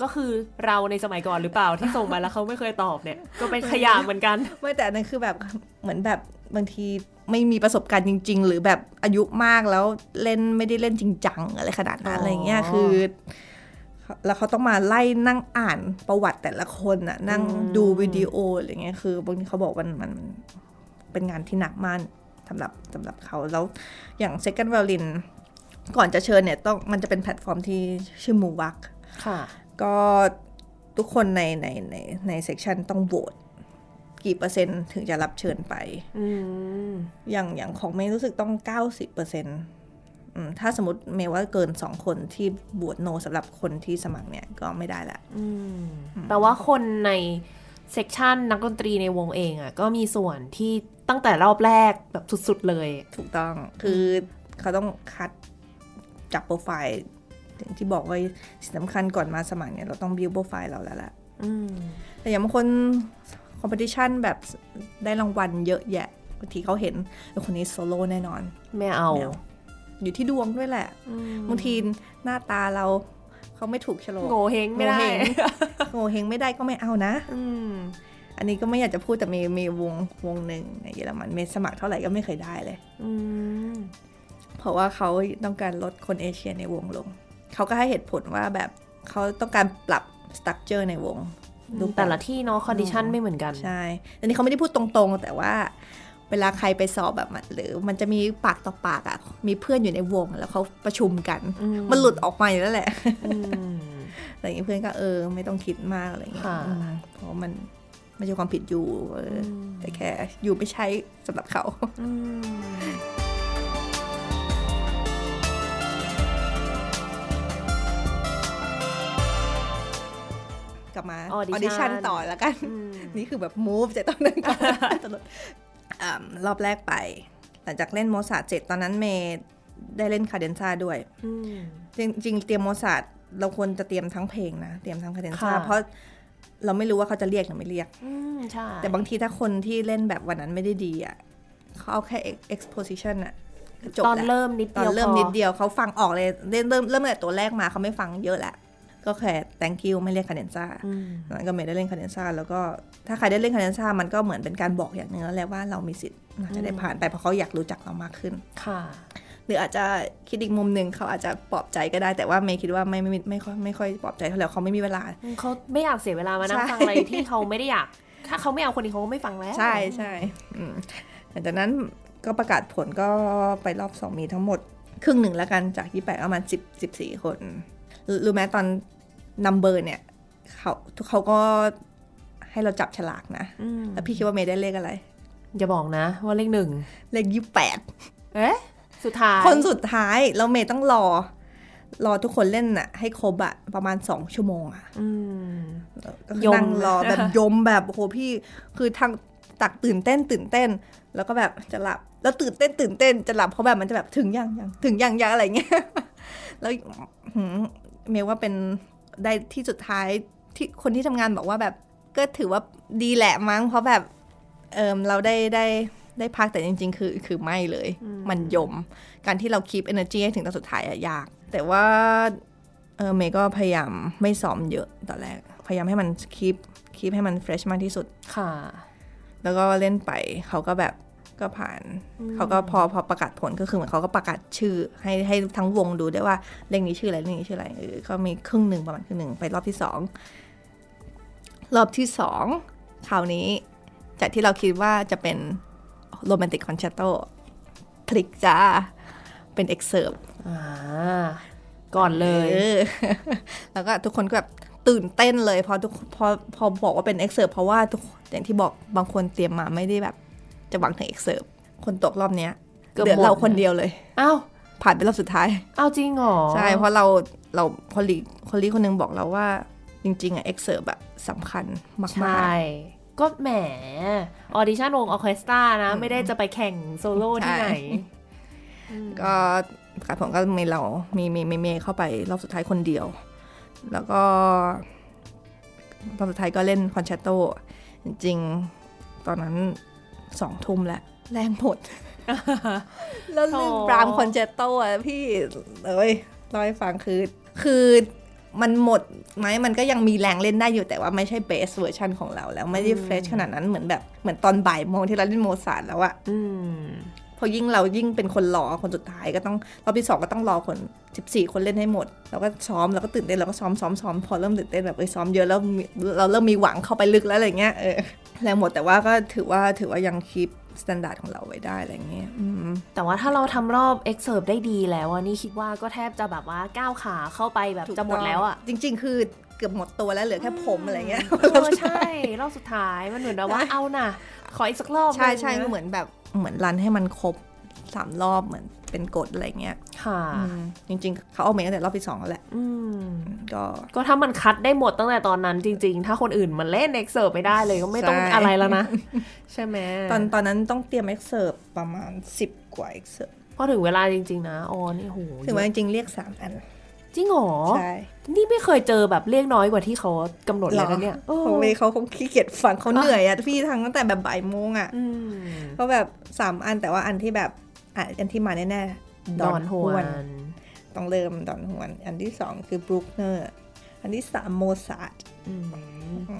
ก็คือเราในสมัยก่อนหรือเปล่าที่ส่งมาแล้วเขาไม่เคยตอบเนี่ย ก็เป็นขยะเหมือนกัน ไม่แต่อันนั้นคือแบบเหมือนแบบบางทีไม่มีประสบการณ์จริง ๆ หรือแบบอายุมากแล้วเล่นไม่ได้เล่นจริงจังอะไรขนาดนั้นอ๋ออะไรเงี้ยคือ แล้วเขาต้องมาไล่นั่งอ่านประวัติแต่ละคนน่ะนั่งดูวิดีโออะไรเงี้ยคือบางทีเขาบอกว่ามันมันเป็นงานที่หนักมากสำหรับสำหรับเขาแล้วอย่าง second violin ก่อนจะเชิญเนี่ยต้องมันจะเป็นแพลตฟอร์มที่ชื่อ muvac ค่ะ ก็ทุกคนในในในใน section ต้องโหวตกี่เปอร์เซ็นต์ถึงจะรับเชิญไปอืมอย่างอย่างของเมย์รู้สึกต้อง90เปอร์เซ็นต์ถ้าสมมติเมย์ว่าเกินสองคนที่บวชโนสำหรับคนที่สมัครเนี่ยก็ไม่ได้ละอืมแปลว่าคนใน section นักดนตรีในวงเองอะ่ะก็มีส่วนที่ตั้งแต่รอบแรกแบบสุดๆเลย ถูกต้องคือเขาต้องคัดจับโปรไฟล์ อย่างที่บอกว่าสิ่งสำคัญก่อนมาสมัครเนี่ยเราต้อง build profile เราแล้วแหละอืมแต่อย่างบางคน competition แบบได้รางวัลเยอะแยะบางทีเขาเห็นเออคนนี้โซโล่แน่นอนไม่เอาไม่เอา อยู่ที่ดวงด้วยแหละอืมบางทีหน้าตาเราเขาไม่ถูกโฉลกโหงวเฮ้งไม่ได้โหงวเห้งโหงวเฮ้งไม่ได้ก็ไม่เอานะอืมอันนี้ก็ไม่อยากจะพูดแต่มีมีวงวงหนึ่งในเยอรมันเมย์สมัครเท่าไหร่ก็ไม่เคยได้เลยอืมเพราะว่าเขาต้องการลดคนเอเชียในวงลง เขาก็ให้เหตุผลว่าแบบเขาต้องการปรับ structure ในวงรูปแบบแต่ละที่เนาะ condition ไม่เหมือนกัน ใช่อันนี้เขาไม่ได้พูดตรงๆ แต่ว่าเวลาใครไปสอบแบบมันหรือมันจะมีปากต่อปากอะ่ะ มีเพื่อนอยู่ในวงแล้วเขาประชุมกันอืมมันหลุดออกมาอยู่แล้วแหละอืมอะไรอย่างนี้เพื่อนก็เออ ไม่ต้องคิดมากอะไรอย่างเงี้ยค่ะอืมเพราะมันไม่ใช่ความผิด you เอออแต่แค่ you ไม่ใช่สำหรับเขา กลับมา Audition ออดิชั่นต่อแล้วกันอืมนี่คือแบบ move จากตอนนั้นก่อนตลอดอ่ารอบแรกไป หลังจากเล่นโมซาร์ทเสร็จตอนนั้นเมย์ได้เล่น cadenza ด้วยอืมจริงจริงๆเตรียมโมซาร์ทเราควรจะเตรียมทั้งเพลงนะ เตรียมทั้ง cadenza ค่ะเพราะเราไม่รู้ว่าเขาจะเรียกหรือไม่เรียกอืมใช่แต่บางทีถ้าคนที่เล่นแบบวันนั้นไม่ได้ดีอะเขาเอาแค่ exposition อะก็จบตอนแล้วเริ่มนิดตอเดีนยวเริ่มพอนิดเดียวเขาฟังออกเลยเริ่มเริ่มเริ่มตั้งแต่ตัวแรกมาเขาไม่ฟังเยอะแหละ ก็แค่ thank you ไม่เรียก cadenza อืมนั้นก็ไม่ได้เล่น cadenza แล้วก็ถ้าใครได้เล่น cadenza มันก็เหมือนเป็นการบอกอย่างหนึ่งแล้วแหละว่าเรามีสิทธิ์น่าจะได้ผ่านไปเพราะเขาอยากรู้จักเรามากขึ้นค่ะหรืออาจจะคิดอีกมุมหนึ่งเขาอาจจะปลอบใจก็ได้แต่ว่าเมย์คิดว่าไม่ไม่ไม่ไม่ค่อยไม่ค่อยปลอบใจเท่าไหร่เขาไม่มีเวลาเขาไม่อยากเสียเวลามานั่งใช่ฟังอะไรที่เขาไม่ได้อยาก ถ้าเขาไม่เอาคนนี้เขาก็ไม่ฟังแล้ว ใช่ใช่อืมหลังจากนั้นก็ประกาศผลก็ไปรอบสองมีทั้งหมด ครึ่งหนึ่งแล้วกันจากยี่แปดประมาณสิบสิบสี่คน รู้รู้ไหมตอนนัมเบอร์เนี่ยเขาทุกเขาก็ให้เราจับฉลากนะอืมแล้วพี่คิดว่าเมย์ได้เลขอะไร อย่าบอกนะ ว่าเลขหนึ่ง เลขยี่แปดเอ๊ะ สุดท้าย คนสุดท้าย แล้วเมย์ต้องรอ รอทุกคนเล่นน่ะให้ครบอะประมาณสองชั่วโมงอะอืมก็คืยอมนั่งรอแบบยมแบบโอ้โหพี่คือทางตักตื่นเต้นตื่นเต้น แล้วก็แบบจะหลับ แล้วตื่นเต้นตื่นเต้นจะหลับเพราะแบบมันจะแบบถึงยังยังถึงยังยังอะไรเงี้ยแล้วหืม เมย์ว่าเป็นได้ที่สุดท้ายที่คนที่ทำงานบอกว่าแบบก็ถือว่าดีแหละมั้ง เพราะแบบเออเราได้ได้ได้พักแต่จริง ๆ คือคือไม่เลย มันยม การที่เราคีป energy ให้ถึงตอนสุดท้ายอะยาก แต่ว่าเออเมย์ก็พยายามไม่ซ้อมเยอะตอนแรก พยายามให้มันkeep keep ให้มัน fresh มากที่สุดค่ะ แล้วก็เล่นไปเขาก็แบบ ก็ผ่านเขาก็พอพอประกาศผลก็คือเหมือนเขาก็ประกาศชื่อ ให้ให้ทั้งวงดูได้ว่าเลขนี้ชื่ออะไรเลขนี้ชื่ออะไรเออก็มีครึ่งหนึ่งประมาณครึ่งหนึ่งไปรอบที่สองรอบที่สองคราวนี้จากที่เราคิดว่าจะเป็น romantic concerto พลิกจ้า เป็นเอ็กเซิร์อ่าก่อนเลยออแล้วก็ทุกคนก็แบบตื่นเต้นเลยพอทุกพอพอบอกว่าเป็นเอ็กเซิร์เพราะว่าทุกอย่างที่บอกบางคนเตรียมมาไม่ได้แบบ จะหวังถึงเอ็กเซิร์คนตกรอบเนี้ยเกือบเหลือหมดเราคนเดียวเลยอ้าวผ่านไปรอบสุดท้ายอ้าวจริงเหรอใช่เพราะเราเรา colleague คน colleague คนหนึ่งบอกเราว่าจริง ๆอะเอ็กเซิร์แบบสำคัญมากใช่ก็แหม audition วงออร์เคสตรานะ ไม่ได้จะไปแข่งโซโล่ที่ไหนๆก็ประกาศผลก็มีเรามีมีมีเมย์เข้าไปรอบสุดท้ายคนเดียว แล้วก็รอบสุดท้ายก็เล่น concerto จริงๆตอนนั้น สองทุ่มแล้ว แรงหมด แล้วลืมโถ่ Brahms concerto อะพี่เอ้ยเล่าให้ฟังคือ คือมันหมดไหมมันก็ยังมีแรงเล่นได้อยู่แต่ว่าไม่ใช่ best version ของเราแล้วไม่ได้ fresh ขนาดนั้นเหมือนแบบเหมือนตอนบ่ายโมงที่เราเล่นโมซาร์ทแล้วอะอืม พอยิ่งเรายิ่งเป็นคนรอคนสุดท้ายก็ต้องรอบที่สองก็ต้องรอคน 14 คนเล่นให้หมด แล้วก็ซ้อมแล้วก็ตื่นเต้นแล้วก็ซ้อมซ้อมซ้อมพอเริ่มตื่นเต้นแบบเอ้ยซ้อมเยอะแล้วมีเราเริ่มมีหวังเข้าไปลึกแล้วอะไรเงี้ยเออแรงหมดแต่ว่าก็ถือว่าถือว่ายัง keep standard ของเราไว้ได้อะไรเงี้ยอืมแต่ว่าถ้าเราทำรอบ e x c e r ได้ดีแล้วอะนี่คิดว่าก็แทบจะแบบว่าก้าวขาเข้าไปแบบจะหมดแล้วอะจริง ๆ คือเกือบหมดตัวแล้วเหลือแค่ผมอะไรเงี้ยเออใช่ รอบสุดท้ายมันเหมือนแบบว่าเอาน่ะ ขออีกสักรอบ ใช่ใช่อะไรอย่างเหเงี้ยมือนแบบ เหมือน run ให้มันครบสามรอบเหมือนเป็นกฎอะไรเงี้ย ค่ะอืมจริง ๆ เขาเอาเมย์ตั้งแต่รอบที่สองแล้วแหละอืมก็ก็ถ้ามันคัดได้หมดตั้งแต่ตอนนั้นจริง ๆ ถ้าคนอื่นมันเล่นเอ็กเซิร์ไม่ได้เลยก็ไม่ต้องใช่อะไรแล้วนะ ใช่ไหมตอนตอนนั้นต้องเตรียมเอ็กเซิร์ประมาณ10กว่าเอ็กเซิร์พอถึงเวลาจริง ๆ นะอ๋อนี่โหถึงว่าจริงๆเรียก3อัน จริงเหรอใช่นี่ไม่เคยเจอแบบเรียกน้อยกว่าที่เขากำหนดเลยนะเนี่ยเออของเมย์เขาคงขี้เกียจฟังเขาเหนื่อยอะพี่ทางตั้งแต่แบบบ่ายโมงอะอืมก็แบบ3อันแต่ว่าอันที่แบบอะอันที่มาแน่ๆดอนฮวนต้องเริ่มดอนฮวน อันที่สองคือบรูคเนอร์อันที่สามโมซาร์ทอื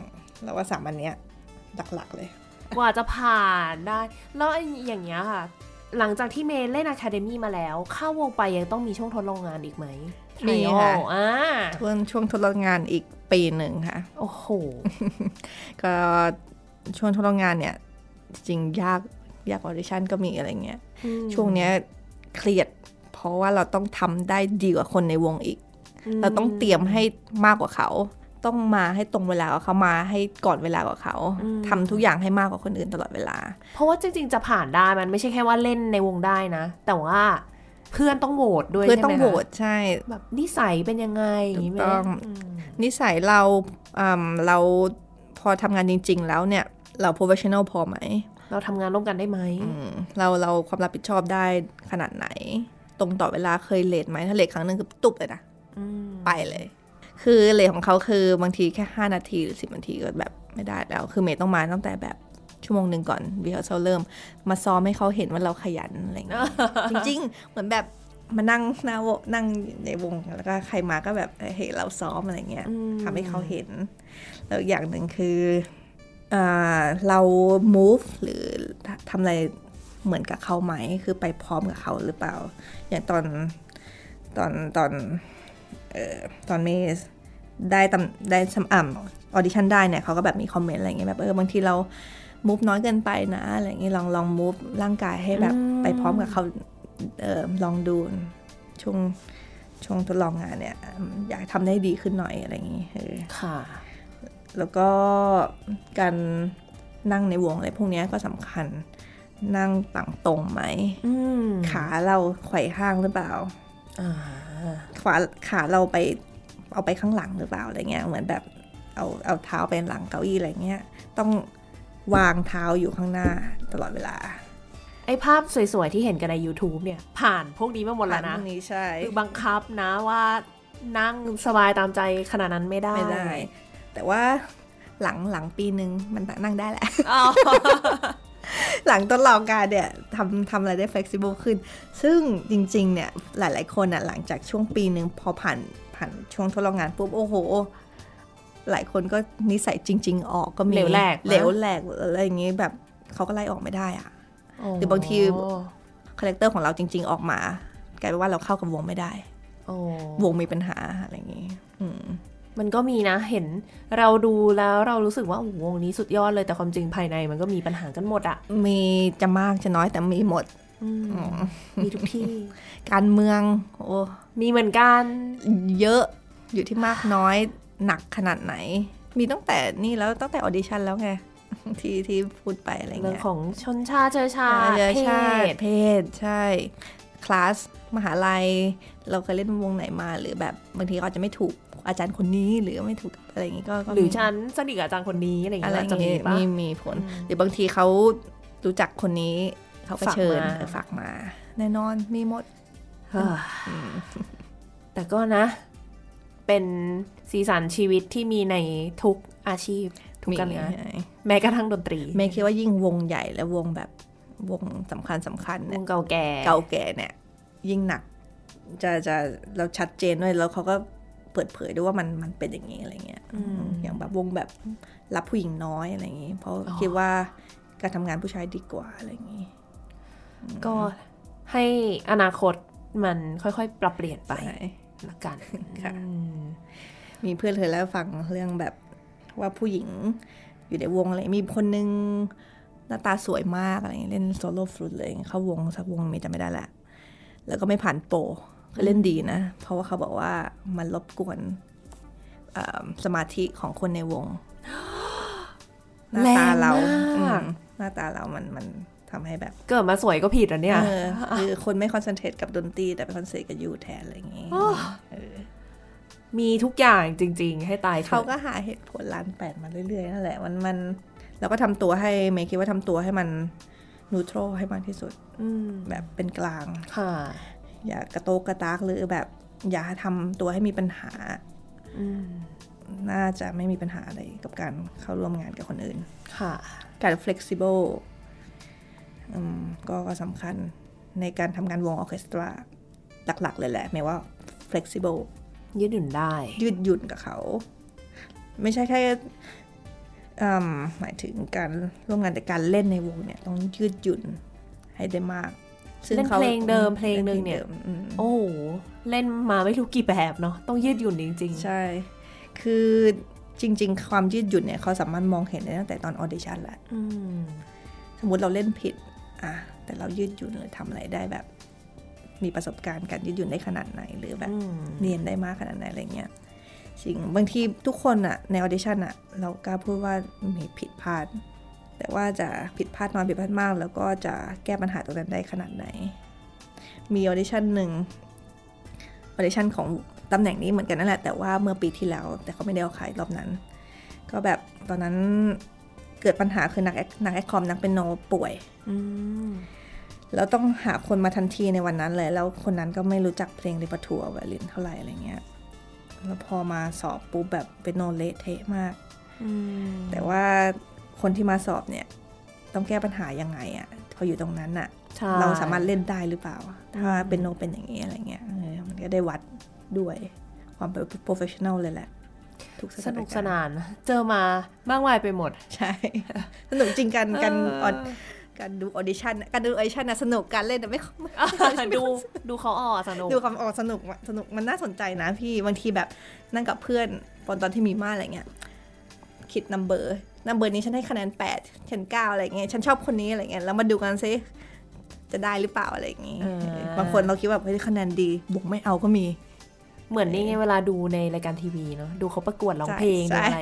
มแล้วว่าสามอันเนี้ยหลักๆเลย กว่าจะผ่านได้ แล้วไอ้อย่างเงี้ยค่ะ หลังจากที่เมย์เล่น academy มาแล้ว เข้าวงไปยังต้องมีช่วงทดลองงานอีกไหม มี Trial ค่ะอ่าช่วงช่วงทดลองงานอีกปีหนึ่งค่ะ โอ้โห ก็ช่วงทดลองงานเนี่ย จริงยากยากออดิชั่นก็มีอะไรเงี้ย ช่วงเนี้ยเครียด เพราะว่าเราต้องทำได้ดีกว่าคนในวงอีก เราต้องเตรียมให้มากกว่าเขา ต้องมาให้ตรงเวลากว่าเขามาให้ก่อนเวลากว่าเขาทำทุกอย่างให้มากกว่าคนอื่นตลอดเวลา เพราะว่าจริง ๆ จะผ่านได้มันไม่ใช่แค่ว่าเล่นในวงได้นะ แต่ว่า เพื่อนต้องโหวตด้วยเพื่อใช่ต้องไหมโหวคะตใช่แบบนิสัยเป็นยังไงอย่างงี้ไหมถูกต้องอืมนิสัยเราอืมเราพอทำงานจริง ๆ แล้วเนี่ย เรา professional พอไหม เราทำงานร่วมกันได้ไหมอืมเราเราความรับผิดชอบได้ขนาดไหน ตรงต่อเวลาเคยเลทไหมถ้าเลทครั้งหนึงคือตุบเลยนะอืมไปเลย คือเลทของเขาคือบางทีแค่ 5 นาทีหรือ 10 นาทีก็แบบไม่ได้แล้ว คือเมย์ต้องมาตั้งแต่แบบ ชั่วโมงหนึ่งก่อนวิเขาเริ่ม มาซ้อมให้เขาเห็นว่าเราขยันอะไรอย่างเงี้ยจริง ๆ เหมือนแบบมานั่งหน้าวงนั่งในวงแล้วก็ใครมาก็แบบเห็นเราซ้อมอะไรเงี้ยอืมทำให้เขาเห็น แล้วอย่างหนึ่งคืออ่าเรา move หรือทำอะไรเหมือนกับเขาไหม คือไปพร้อมกับเขาหรือเปล่า อย่างตอนตอนตอนเอ่อตอนเมย์ได้ตำได้สมอ่ำ audition ได้เนี่ยเขาก็แบบมี comment อะไรเงี้ยแบบเออบางทีเรา move น้อยเกินไปนะอะไรเงี้ยลองลอง move ร่างกายให้แบบไปพร้อมกับเขาเออลองดูช่วงช่วงทดลองงานเนี่ยอืมอยากทำได้ดีขึ้นหน่อยอะไรอย่างงี้เออค่ะ แล้วก็การนั่งในวงอะไรพวกเนี้ยก็สำคัญนั่งต่างตรงไหมอืมขาเราไขว่ข้างหรือเปล่าอ่าขวาขาเราไปเอาไปข้างหลังหรือเปล่าอะไรเงี้ยเหมือนแบบเอาเอาเท้าไปหลังเก้าอี้อะไรเงี้ย ต้อง วางเท้าอยู่ข้างหน้าตลอดเวลา ไอภาพสวยๆ ที่เห็นกันใน YouTube เนี่ย ผ่านพวกนี้มาหมดแล้วผ่านะพวกนี้ใช่คือบังคับนะว่านั่งสบายตามใจขนาดนั้นไม่ได้ไม่ได้ แต่ว่าหลังหลังปีหนึ่งมันนั่งได้แหละอ๋อหลังทดลองการเนี่ยทำทำอะไรได้ flexible ขึ้น ซึ่งจริง ๆ เนี่ย หลาย ๆ คนอะหลังจากช่วงปีหนึ่งพอผ่านผ่านช่วงทดลองงานปุ๊บ โอ้โห หลายคนก็นิสัยจริง ๆ ออกก็มีเหลวแหลกนะเหลวแหลกอะไรอย่างงี้แบบเขาก็ไล่ออกไม่ได้อะหรือบางที character ของเราจริง ๆ ออกมากลายเป็นว่าเราเข้ากับวงไม่ได้โอ้วงมีปัญหาอะไรอย่างงี้อืมมันก็มีนะเห็นเราดูแล้วเรารู้สึกว่าโอ้โหวงนี้สุดยอดเลยแต่ความจริงภายในมันก็มีปัญหากันหมดอะมีจะมากจะน้อยแต่มีหมดอืมมีทุกที่ การเมือง โอ้มีเหมือนกัน เยอะอยู่ที่มากน้อย หนักขนาดไหน มีตั้งแต่นี่แล้วตั้งแต่ออดิชั่นแล้วไงที่ที่พูดไปอะไรเรื่องเงี้ยของชนชาติเชื้อชาติเชื้อเพชาติศเพศใช่คลาสมหาลัย เราเคยเล่นวงไหนมาหรือแบบบางทีอาจจะไม่ถูกอาจารย์คนนี้หรือไม่ถูกอะไรอย่างงี้ก็ก็มีหรือฉันสนิทกับอาจารย์คนนี้อะไรอย่างอะไรเงี้ยจะมีเงี้ยปะมีมีผล หรือบางทีเขารู้จักคนนี้เขาก็ฝากเชิญมาเออฝากมา แน่นอนมีหมดเฮ้ยแต่ก็นะ เป็นสีสันชีวิตที่มีในทุกอาชีพ ทุกการงานมีแม้กระทั่งดนตรีเมย์คิดว่ายิ่งวงใหญ่และวงแบบวงสำคัญสำคัญวเนี่ยงเก่าแก่เก่าแก่เนี่ย ยิ่งหนักจะจะเราชัดเจนด้วยแล้วเขาก็เปิดเผยด้วยว่ามันมันเป็นอย่างนี้อะไรเงี้ยอย่างแบบวงแบบรับผู้หญิงน้อยอะไรอย่างงี้ เพราะคิดว่าการทำงานผู้ชายดีกว่าอะไรอย่างงี้ ก็ให้อนาคตมันค่อยๆ ปรับเปลี่ยนไปใช่ ละกันค่ะอืมมีเพื่อนเคยเล่าให้ฟังเรื่องแบบว่าผู้หญิงอยู่ในวงอะไรมีคนนึงหน้าตาสวยมากอะไรเงี้ยเล่นโซโล่ฟลุตเลยเข้าวงสักวงมีจำไม่ได้ละ แล้วก็ไม่ผ่านโปรก็เล่นดีนะ เพราะว่าเขาบอกว่ามันรบกวนเอ่อสมาธิของคนในวง หน้าตาเราแรงมากอืมหน้าตาเรามันมัน ทำให้แบบเกิดมาสวยก็ผิดอะเนี่ยเออคือคนไม่ concentrate กับดนตรีแต่ไป concentrate กับ you แทนอะไรอย่างงี้เออมีทุกอย่างจริง ๆ ให้ตายเถอะเขาอะก็หาเหตุผลล้านแปดมาเรื่อยๆนั่นแหละมันมันเราก็ทำตัวให้เมย์คิดว่าทำตัวให้มัน neutral ให้มากที่สุดอืมแบบเป็นกลางค่ะ อย่ากระโตกกระตากหรือแบบ อย่าทำตัวให้มีปัญหาอืมน่าจะไม่มีปัญหาอะไรกับการเข้าร่วมงานกับคนอื่น ค่ะ การ flexible อืม ก็ก็สำคัญในการทำงานวงออร์เคสตราหลัก ๆ เลยแหละหมายว่า flexible ยืดหยุ่นได้ ยืดหยุ่นกับเขา ไม่ใช่แค่อืมหมายถึงการร่วมงานแต่การเล่นในวงเนี่ย ต้องยืดหยุ่นให้ได้มากเล่นขาเพลงเดิมเพลงหนึ่งเนี่ยล่พลดิมอืมโอ้โห เล่นมาไม่รู้กี่แบบเนาะต้องยืดหยุ่นจริงใช่ คือจริง ๆ ความยืดหยุ่นเนี่ยเขาสามารถมองเห็นได้ตั้งแต่ตอนออเดชั่นแหละๆอืมสมมติเราเล่นผิด อะแต่เรายืดหยุ่นหรือทำอะไรได้แบบมีประสบการณ์การยืดหยุ่นได้ขนาดไหน หรือแบบอืมเรียนได้มากขนาดไหนอะไรเงี้ยสิ่งบางทีทุกคนอะในออดิชั่นอะเรากล้าพูดว่ามีผิดพลาด แต่ว่าจะผิดพลาดน้อยผิดพลาดมาก แล้วก็จะแก้ปัญหาตรงนั้นได้ขนาดไหน มีออดิชั่นหนึ่งออดิชั่นของตำแหน่งนี้เหมือนกันนั่นแหละแต่ว่าเมื่อปีที่แล้ว แต่เขาไม่ได้เอาใครรอบนั้น ก็แบบตอนนั้น เกิดปัญหาคือนัก acc นัก accom นักเปียโนป่วยอืมแล้วต้องหาคนมาทันทีในวันนั้นเลย แล้วคนนั้นก็ไม่รู้จักเพลง repertoire ไวโอลินเท่าไหร่อะไรเงี้ยแล้วพอมาสอบปุ๊บแบบเปียโนเละเทะมากอืมแต่ว่าคนที่มาสอบเนี่ย ต้องแก้ปัญหายังไงอะพออยู่ตรงนั้นอะใช่เราสามารถเล่นได้หรือเปล่า ถ้าอืมเปียโนเป็นอย่างนี้อะไรเงี้ยเออมันก็ได้วัดด้วยความเป็น professional เลยแหละทุก สถานุการณ์สนาน เจอมามากมายไปหมด ใช่ สนุกจริงกันกันเออการดูออดิชั่นการดูออดิชั่นนะสนุกการเล่นนะไม่ไม่ดูดูเขาออกสนุกดูความออกสนุกอะสนุกมันน่าสนใจนะพี่บางทีแบบนั่งกับเพื่อนตอนตอนที่มีมาอะไรเงี้ยคิด number number นี้ฉันให้คะแนนแปดฉันเก้าอะไรเงี้ยฉันชอบคนนี้อะไรเงี้ยแล้วมาดูกันซิจะได้หรือเปล่าอะไรอย่างงี้เออบางคนเราคิดว่าเฮ้ยคะแนนดีบุกไม่เอาก็มี เหมือนนี่ไงเวลาดูในรายการทีวีเนาะดูเขาประกวดร้องใช่เพลงใช่ดูอะไร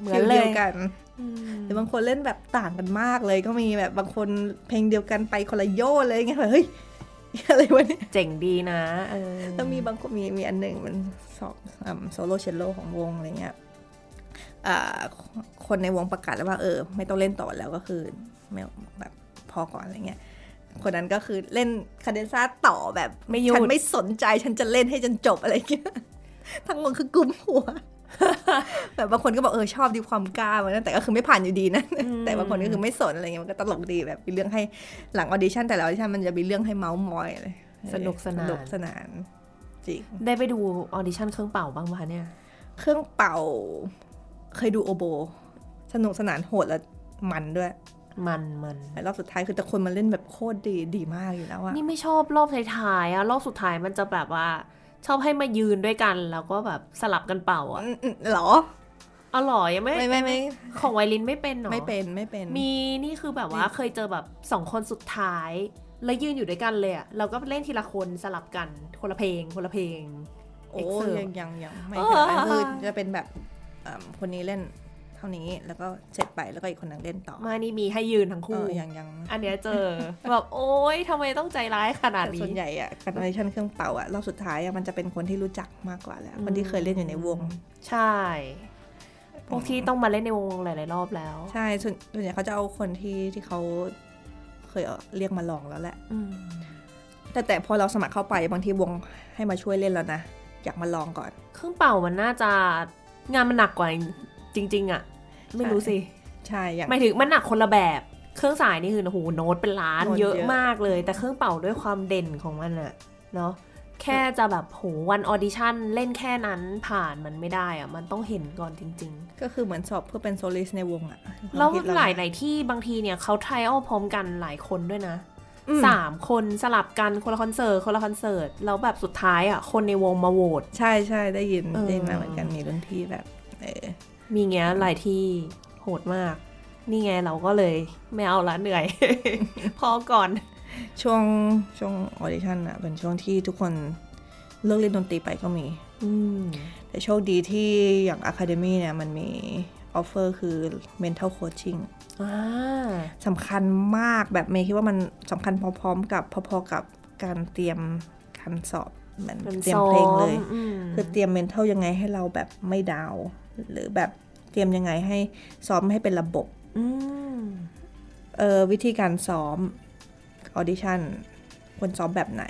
เหมือนฟิลเลเดียวกันอืมหรือบางคนเล่นแบบต่างกันมากเลยก็มีแบบบางคนเพลงเดียวกันไปคนละโยชน์เลยเงี้ยแบบเฮ้ยอะไรวะเนี่ยเจ๋งดีนะเออแล้วมีบางคนมีมีอันหนึ่งมันสอบโซโล่เชลโลของวงอะไรเงี้ยอ่าคนในวงประกาศแล้วว่าเออ ไม่ต้องเล่นต่อแล้วก็คือไม่แบบพอก่อนอะไรเงี้ย คนนั้นก็คือเล่นคาเดนซ่าต่อแบบไม่หยุดฉันไม่สนใจฉันจะเล่นให้จนจบอะไรเงี้ยทั้งวงคือกลุ่มหัวแบบบางคนก็บอกเออชอบดีความกล้ามันนะแต่ก็คือไม่ผ่านอยู่ดีนะ แต่บางคนก็คือไม่สนอะไรเงี้ยมันก็ตลกดีแบบมีเรื่องให้หลังออดิชั่นแต่ละออดิชั่นมันจะมีเรื่องให้เมาส์มอยเลยสนุกสนานสนุกสนานจริงได้ไปดูออดิชั่นเครื่องเป่าบ้างปะเนี่ย เครื่องเป่า เคยดูโอโบ สนุกสนานโหดและมันด้วย มันมันแต่รอบสุดท้ายคือแต่คนมาเล่นแบบโคตรดีดีมากอยู่แล้วอะนี่ไม่ชอบรอบท้ายๆอะรอบสุดท้ายมันจะแบบว่า ชอบให้มายืนด้วยกันแล้วก็แบบสลับกันเป่าอะอืมอืมเหรออร่อยยังไม่ไม่ไม่ไม่ของไวลินไม่เป็นหรอไม่เป็นไม่เป็น มีนี่คือแบบว่าเคยเจอแบบสองคนสุดท้าย แล้วยืนอยู่ด้วยกันเลยอะเราก็เล่นทีละคนสลับกันคนละเพลงคนละเพลงโอ้ Excel ยังยังยังไม่เอเคอยคือจะเป็นแบบอ่าคนนี้เล่นเท่านี้ แล้วก็เสร็จไปแล้วก็อีกคนนึงเล่นต่อ มานี่มีให้ยืนทั้งเอคู่อยังยังอันเนี้ยเจอแบบโอ๊ยทำไมต้องใจร้ายขนาดแต่นี้ส่วนใหญ่อะการออดิชั่นเครื่องเป่าอะรอบสุดท้ายอะมันจะเป็นคนที่รู้จักมากกว่าแหละคนที่เคยเล่นอยู่ในวง ใช่พวกที่ต้องมาเล่นในวงหลาย ๆ รอบแล้ว ใช่ส่วนส่วนใหญ่เขาจะเอาคนที่ที่เขาเคยเอาเรียกมาลองแล้วแหละอืมแต่แต่พอเราสมัครเข้าไปบางทีวงให้มาช่วยเล่นแล้วนะอยากมาลองก่อน เครื่องเป่ามันน่าจะงานมันหนักกว่าจริง ๆอะ ไม่รู้สิ ใช่อย่างหมายถึงมันหนักคนละแบบ เครื่องสายนี่คือโอ้โหโน้ตเป็นล้านโน้ตเยอะเยอะมากเลย แต่เครื่องเป่าด้วยความเด่นของมันอะเนาะแค่จะแบบโหวันออดิชั่นเล่นแค่นั้นผ่านมันไม่ได้อะมันต้องเห็นก่อนจริง ๆ ก็คือเหมือนสอบเพื่อเป็น soloist ในวงอะแล้วคามคิดหเรลายหลายๆที่บางทีเนี่ยเขา trial พร้อมกันหลายคนด้วยนะอืมสามคนสลับกันคนละคอนเสิร์ตคนละคอนเสิร์ตแล้วแบบสุดท้ายอะคนในวงมาโหวตใช่ใช่ได้ยินเออได้ยินมาเหมือนกันมีรุ่นพี่แบบเออ มีเงี้ยหลายที่โหดมาก นี่ไงเราก็เลยไม่เอาละเหนื่อย พอก่อนช่วงช่วงออดิชั่นอะเป็นช่วงที่ทุกคนเลิกเล่นดนตรีไปก็มีอืมแต่โชคดีที่อย่าง Academy เนี่ยมันมี offer คือ mental coaching อ่าสำคัญมากแบบเมย์คิดว่ามันสำคัญพร้อมๆกับพอๆกับการเตรียมการสอบเหมือนมันเตรียมซ้อมเพลงเลยอืมคือเตรียม mental ยังไงให้เราแบบไม่ down หรือแบบเตรียมยังไงให้ซ้อมให้เป็นระบบอืมเออวิธีการซ้อมออดิชั่นควรซ้อมแบบไหน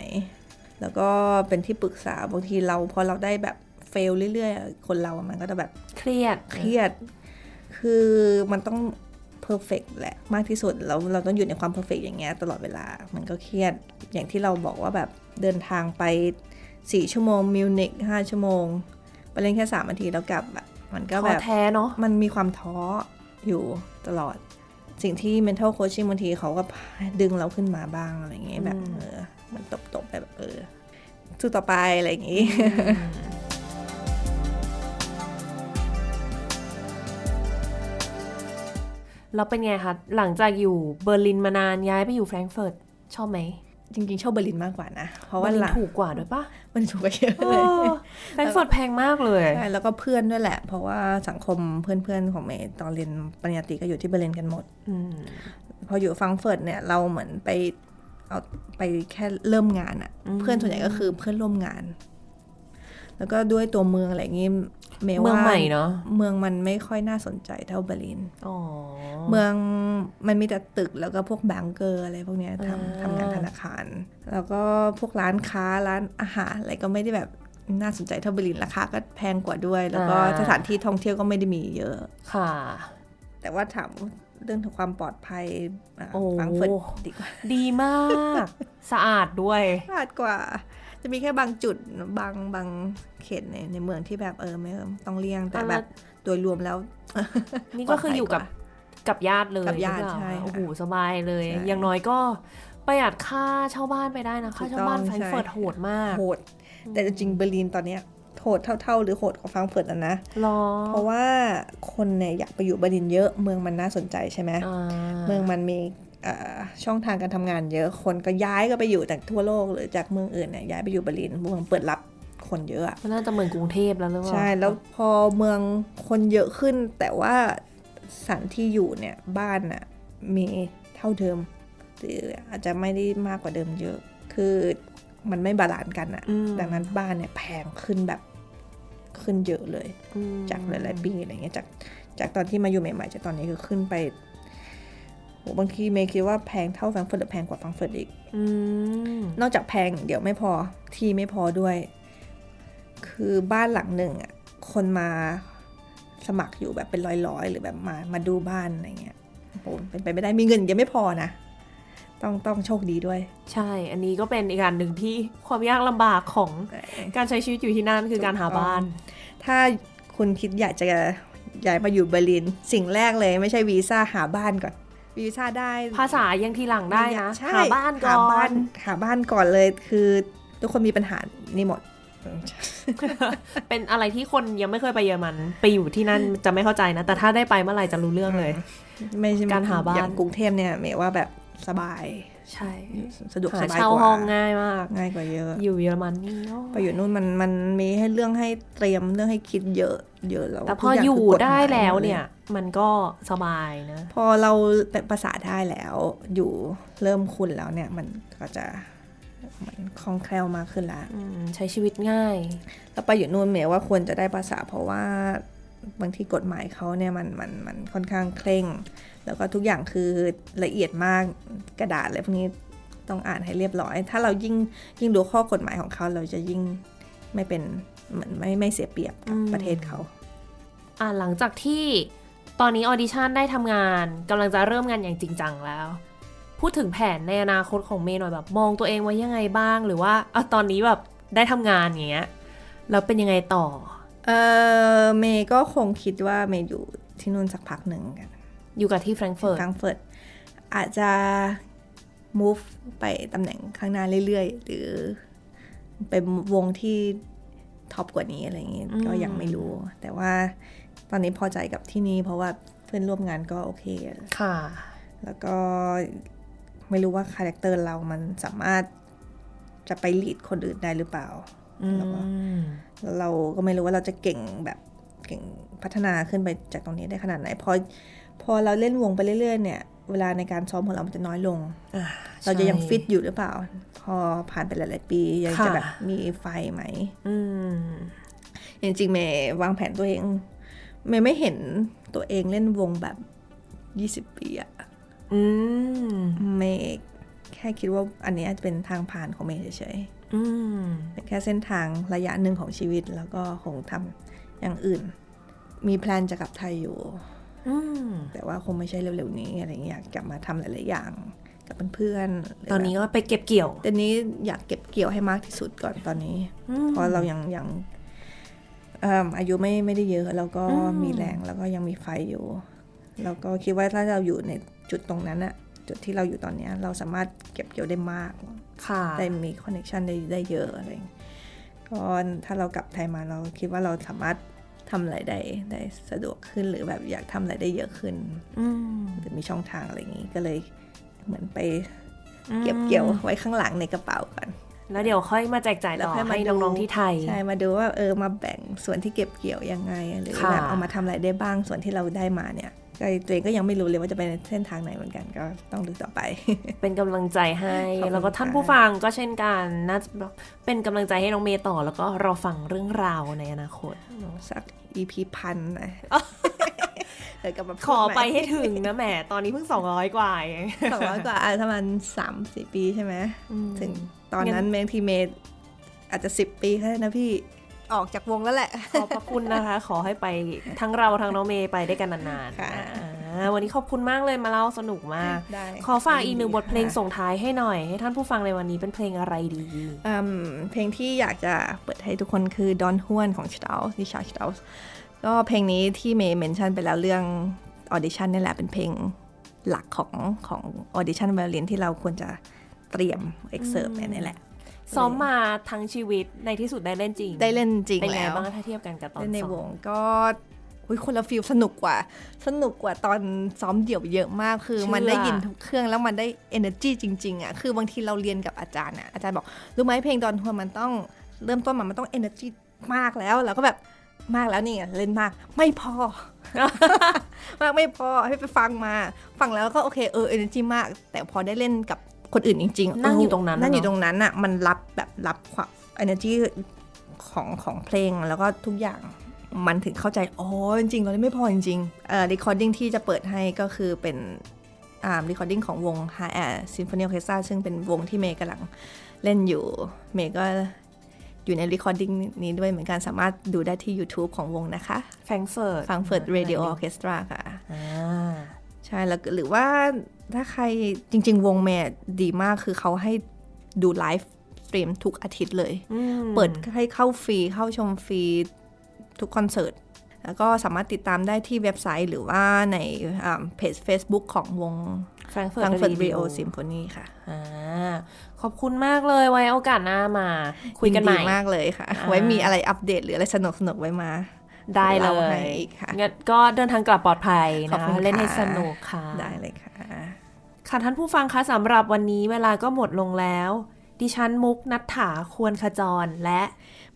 แล้วก็เป็นที่ปรึกษาบางทีเราพอเราได้แบบ fail เรื่อยๆ คนเราอะมันก็จะแบบเครียดเครียด คือมันต้อง perfect แหละมากที่สุดแล้วเราต้องอยู่ในความ perfect อย่างเงี้ยตลอดเวลามันก็เครียดอย่างที่เราบอกว่าแบบเดินทางไป 4 ชั่วโมงมิวนิก5ชั่วโมง ไปเล่นแค่3นาทีแล้วกลับอะ มันก็ท้แบอบแท้เนาะมันมีความท้ออยู่ตลอด สิ่งที่ mental coaching บางทีเขาก็ดึงเราขึ้นมาบ้างอะไรอย่างเงี้ยแบบอืมเออ มันตบๆไปแบบเออสู้ต่อไปอะไรอย่างงี้แล้วเป็นไงคะ หลังจากอยู่เบอร์ลินมานานย้ายไปอยู่แฟรงก์เฟิร์ตชอบไหม จริงๆ ชอบเบอร์ลินมากกว่านะ เพราะว่าเบอว่าร์ลินหลังถูกกว่าด้วยปะมันถูกกว่าเยอะเลยเออแฟรงก์เฟิร์ตแพงมากเลยใช่แล้วก็เพื่อนด้วยแหละ เพราะว่าสังคมเพื่อนๆ ของเมย์ตอนเรียนปริญญาตรีก็อยู่ที่เบอร์ลินกันหมดอืมพออยู่ฟรังก์เฟิร์ตเนี่ยเราเหมือนไปเอาไปแค่เริ่มงานอะเพื่อนส่วนใหญ่ก็คือเพื่อนร่วมงาน แล้วก็ด้วยตัวเมืองอะไรอย่างงี้ เมย์ว่าเมืองใหม่เนาะเมืองมันไม่ค่อยน่าสนใจเท่าเบอร์ลินอ๋อเมืองมันมีแต่ตึกแล้วก็พวก banker อะไรพวกเนี้ยอ่าทำทำงานธนาคาร แล้วก็พวกร้านค้าร้านอาหารอะไรก็ไม่ได้แบบน่าสนใจเท่าเบอร์ลินราคาก็แพงกว่าด้วย แล้วก็สถานที่ท่องเที่ยวก็ไม่ได้มีเยอะค่ะ แต่ว่าถามเรื่องของความปลอดภัยอะโอ้ฟรังก์เฟิร์ตดีกว่าดีมาก สะอาดด้วยสะอาดกว่า จะมีแค่บางจุดบางบางเขตในในเมืองที่แบบเออไม่ต้องเลี่ยงแต่อ่าแบบโดยรวมแล้ว นี่ก็คืออยู่กับปลอดภักับญาติเลยกับญาติหรือเปล่าใช่ค่ะโอ้โหสบายเลยใช่อย่างน้อยก็ประหยัดค่าเช่าบ้านไปได้นะค่าเช่าบ้านถูกแฟต้รองงก์เฟิร์ตใช่โหดมากโหด แต่จริงๆเบอร์ลินตอนเนี้ยโหดเท่าๆ หรือโหดกว่าฟรังก์เฟิร์ตอะนะรอเพราะว่าคนเนี่ยอยากไปอยู่เบอร์ลินเยอะ เมืองมันน่าสนใจใช่ไหมอ่าเมืองมันมีเอ่อ ช่องทางการทำงานเยอะคนก็ย้ายก็ไปอยู่จากทั่วโลกหรือจากเมืองอื่นเนี่ยย้ายไปอยู่เบอร์ลินเมืองเปิดรับคนเยอะอะมันน่าจะเหมือนกรุงเทพแล้วหรือเปล่าใช่แล้วพอเมืองคนเยอะขึ้น แต่ว่าสถานที่อยู่เนี่ยบ้านน่ะมีเท่าเดิมหรืออาจจะไม่ได้มากกว่าเดิมเยอะ คือมันไม่ balance กันอะอืมดังนั้นบ้านเนี่ยแพงขึ้นแบบขึ้นเยอะเลยอืมจากหลายๆปีอะไรเงี้ยจากจากตอนที่มาอยู่ใหม่ๆจากตอนนี้คือขึ้นไปโห บางทีเมย์คิดว่าแพงเท่าแฟรงก์เฟิร์ตหรือแพงกว่าแฟรงก์เฟิร์ตอีกอืมนอกจากแพงอย่างเดียวไม่พอที่ไม่พอด้วย คือบ้านหลังหนึ่งอะคนมาสมัครอยู่แบบเป็นร้อยๆ หรือแบบมามาดูบ้านอะไรเงี้ยโหเป็นไปไม่ได้มีเงินยังไม่พอนะต้องต้องโชคดีด้วย ใช่ อันนี้ก็เป็นอีกการหนึ่งที่ความยากลำบากของการใช้ชีวิตอยู่ที่นั่นคือการหาบ้าน ถ้าคุณคิดอยากจะย้ายมาอยู่เบอร์ลิน สิ่งแรกเลยไม่ใช่วีซ่าหาบ้านก่อน วีซ่าได้ ภาษายังทีหลังได้นะใช่หาบ้านก่หาอบ้านนหาบ้านก่อนเลยคือทุกคนมีปัญหานี่หมด เป็นอะไรที่คนยังไม่เคยไปเยอรมัน ไปอยู่ที่นั่นจะไม่เข้าใจนะ แต่ถ้าได้ไปเมื่อไหร่จะรู้เรื่องเลย ไม่ใช่การหาบ้านอย่างกรุงเทพเนี่ยเมย์ว่าแบบสบาย ใช่สะดวกหาสบายเช่ากว่าห้องง่ายมากง่ายกว่าเยอะ อยู่เยอรมันนี่โอ้ไปอยู่นู่นมันมันมีให้เรื่องให้เตรียมเรื่องให้คิดเยอะ เยอะแล้วแต่พอทุกางอยู่คืกฎหมายได้แล้วหมดเนี่ย มันก็สบายนะ พอเราเป็นภาษาได้แล้ว อยู่เริ่มคุ้นแล้วเนี่ย มันก็จะเหมือนคล่องแคล่วมากขึ้นละอืมใช้ชีวิตง่าย แล้วไปอยู่นู่นเมย์ว่าควรจะได้ภาษา เพราะว่าบางทีกฎหมายเขาเนี่ยมันมันมันค่อนข้างเคร่ง แล้วก็ทุกอย่างคือละเอียดมากกระดาษอะไรพวกนี้ต้องอ่านให้เรียบร้อย ถ้าเรายิ่งยิ่งรู้ข้อกฎหมายของเขาเราจะยิ่งไม่เป็นเหมือนไม่ไม่เสียเปรียบกับอืมประเทศเขาอ่าหลังจากที่ ตอนนี้ audition ได้ทำงานกำลังจะเริ่มงานอย่างจริงจังแล้ว พูดถึงแผนในอนาคตของเมย์หน่อยแบบ มองตัวเองไว้ยังไงบ้างหรือว่าอะตอนนี้แบบได้ทำงานอย่างเงี้ยแล้วเป็นยังไงต่อ เออเมย์ก็คงคิดว่าเมย์อยู่ที่นู่นสักพักหนึ่งกัน อยู่กับที่แฟรงก์เฟิร์ตฟรังก์เฟิร์ตอาจจะ move ไปตำแหน่งข้างหน้าเรื่อยๆ หรือเป็นวงที่top กว่านี้อะไรอย่างงี้ก็ยังไม่รู้ แต่ว่าต อนนี้พอใจกับที่นี่เพราะว่าเพื่อนร่วมงานก็โอเค ค่ะ แล้วก็ไม่รู้ว่า character เรามันสามารถจะไป lead คนอื่นได้หรือเปล่าแล้วก็แล้วเราก็ไม่รู้ว่าเราจะเก่งแบบเก่งพัฒนาขึ้นไปจากตรงนี้ได้ขนาดไหนพอพอเราเล่นวงไปเรื่อยๆเนี่ย เวลาในการซ้อมของเรามันจะน้อยลงอ่าเราจะยังใช่ฟิตอยู่หรือเปล่า พอผ่านไปหลายๆปียังค่ะจะแบบมีไฟไหมอืมจริงๆเมย์วางแผนตัวเอง เมย์ไม่เห็นตัวเองเล่นวงแบบ20ปีอะอืมเมย์แค่คิดว่าอันนี้อาจจะเป็นทางผ่านของเมย์เฉยอืมๆเป็นแค่เส้นทางระยะหนึ่งของชีวิตแล้วก็คงทำอย่างอื่น มีแพลนจะกลับไทยอยู่อืมแต่ว่าคงไม่ใช่เร็วๆนี้อะไรเงี้ยอยากกลับมาทำหลายๆอย่างกับเพื่อนๆหรืตอนนี้แบบก็ไปเก็บเกี่ยวแต่นี้อยากเก็บเกี่ยวให้มากที่สุดก่อนตอนนี้ เพราะเรายังยังเอิ่มอายุไม่ไม่ได้เยอะแล้วก็มีแรงแล้วก็ยังมีไฟอยู่ แล้วก็คิดว่าถ้าเราอยู่ในจุดตรงนั้นอะจุดที่เราอยู่ตอนเนี้ยเราสามารถเก็บเกี่ยวได้มากค่ะได้มีคอนเน c ชันได้ได้เยอะอะไรอย่างเงี้ยก็ถ้าเรากลับไทยมาเราคิดว่าเราสามารถทำอะไรได้ได้สะดวกขึ้นหรือแบบอยากทำอะไรได้เยอะขึ้นอืมหรือมีช่องทางอะไรอย่างงี้ก็เลยเหมือนไปเก็บเกี่ยวไว้ข้างหลังในกระเป๋าก่อน แล้วเดี๋ยวค่อยมาแจกจ่ายแล้วต่อค่อยมาให้ดูน้องๆที่ไทย ใช่ มาดูว่าเออมาแบ่งส่วนที่เก็บเกี่ยวยังไง หรือค่ะแบบเอามาทำอะไรได้บ้างส่วนที่เราได้มาเนี่ยก็ตัวเองก็ยังไม่รู้เลยว่าจะไปในเส้นทางไหนเหมือนกันก็ต้องดูต่อไป เป็นกำลังใจให้ขอบคุณแล้วก็ท่านค่ะผู้ฟังก็เช่นกันน่าจะเป็นกำลังใจให้น้องเมย์ต่อ แล้วก็รอฟังเรื่องราวในอนาคตสัก EP พันนะ เออกลับมาขอไปให้ถึงนะแหมตอนนี้เพิ่ง200กว่าเองสองร้อยกว่าอะประมาณสามสี่ปีใช่ไหมอืมถึงตอนนั้นงั้นเมงทีเมดอาจจะสิบปีแค่นั้นนะพี่ออกจากวงแล้วแหละ ขอบพระคุณนะคะ ขอให้ไปทั้งเราทั้งน้องเมย์ไปได้กันนานๆค่ะอ่าวันนี้ขอบคุณมากเลยมาเล่าสนุกมากได้ขอฝากอีกหนึ่งบทเพลงค่ะส่งท้ายให้หน่อย ให้ท่านผู้ฟังในวันนี้เป็นเพลงอะไรดีอืมเพลงที่อยากจะเปิดให้ทุกคนคือ Don Juan ของ Strauss Richard Strauss ก็เพลงนี้ที่เมย์ mention ไปแล้วเรื่อง audition นี่แหละเป็นเพลงหลักของของ audition ไวโอลินที่เราควรจะเตรียมเอ็กเซิร์เนี่ยนี่แหละซ้อมมาทั้งชีวิตในที่สุดได้เล่นจริง ได้เล่นจริงเป็นไงแล้วบ้างถ้าเทียบกันกับตอนเล่นในซ้อมวงก็อุ๊ยคนละ feel สนุกกว่า สนุกกว่าตอนซ้อมเดี่ยวเยอะมากคือเชื่อมันได้ยินทุกเครื่องแล้วมันได้ energy จริง ๆอะคือบางทีเราเรียนกับอาจารย์อะอาจารย์บอกรู้ไหมเพลงดอนทัวร์มันต้องเริ่มต้นมามันต้อง energy มากแล้วแล้วก็แบบ มากแล้วนี่ไงเล่นมากไม่พอ มากไม่พอให้ไปฟังมา ฟังแล้วก็โอเคเออ energy มาก แต่พอได้เล่นกับคนอื่นจริงๆนั่งอยู่เตรงนั้นนั่งอยู่เนอะตรงนั้นอะมันรับแบบรับความ energy ของของเพลงแล้วก็ทุกอย่างมันถึงเข้าใจ อ๋อ จริงๆเราเล่นไม่พอจริงๆเอ่อ recording ที่จะเปิดให้ก็คือเป็นอ่า recording ของวง HR Symphony Orchestra ซึ่งเป็นวงที่เมย์กำลังเล่นอยู่ เมย์ก็ อยู่ใน recording นี้ด้วยเหมือนกันสามารถดูได้ที่ YouTube ของวงนะคะแฟรงก์เฟิร์ต Frankfurt Radio Orchestra ค่ะอ่าใช่แล้วหรือว่าถ้าใครจริง ๆ วงเมย์ดีมากคือเขาให้ดู live stream ทุกอาทิตย์เลยอืมเปิดให้เข้าฟรี เข้าชมฟรีทุกคอนเสิร์ตแล้วก็สามารถติดตามได้ที่เว็บไซต์หรือว่าในอ่าเพจ Facebook ของวงแฟรงก์เฟิร์ต Frankfurt Radio Symphony ค่ะอ่า ขอบคุณมากเลยไว้โอกาสหน้ามา คุยกันใหม่ดีมากเลยค่ะอ่าไว้มีอะไรอัปเดตหรืออะไรสนุกสนุกๆไว้มาได้เลเล่าให้ยอีกค่ะงั้นก็เดินทางกลับปลอดภัยขอบนะคุณค่ะเล่นให้สนุกค่ะ ได้เลยค่ะ ค่ะท่านผู้ฟังคะสำหรับวันนี้เวลาก็หมดลงแล้ว ดิฉันมุกนัฐถาควรขจรและ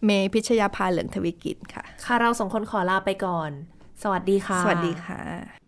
เมย์พิชยาภาเหลืองทวิกิจค่ะ ค่ะเราสองคนขอลาไปก่อน สวัสดีค่ะ สวัสดีค่ะ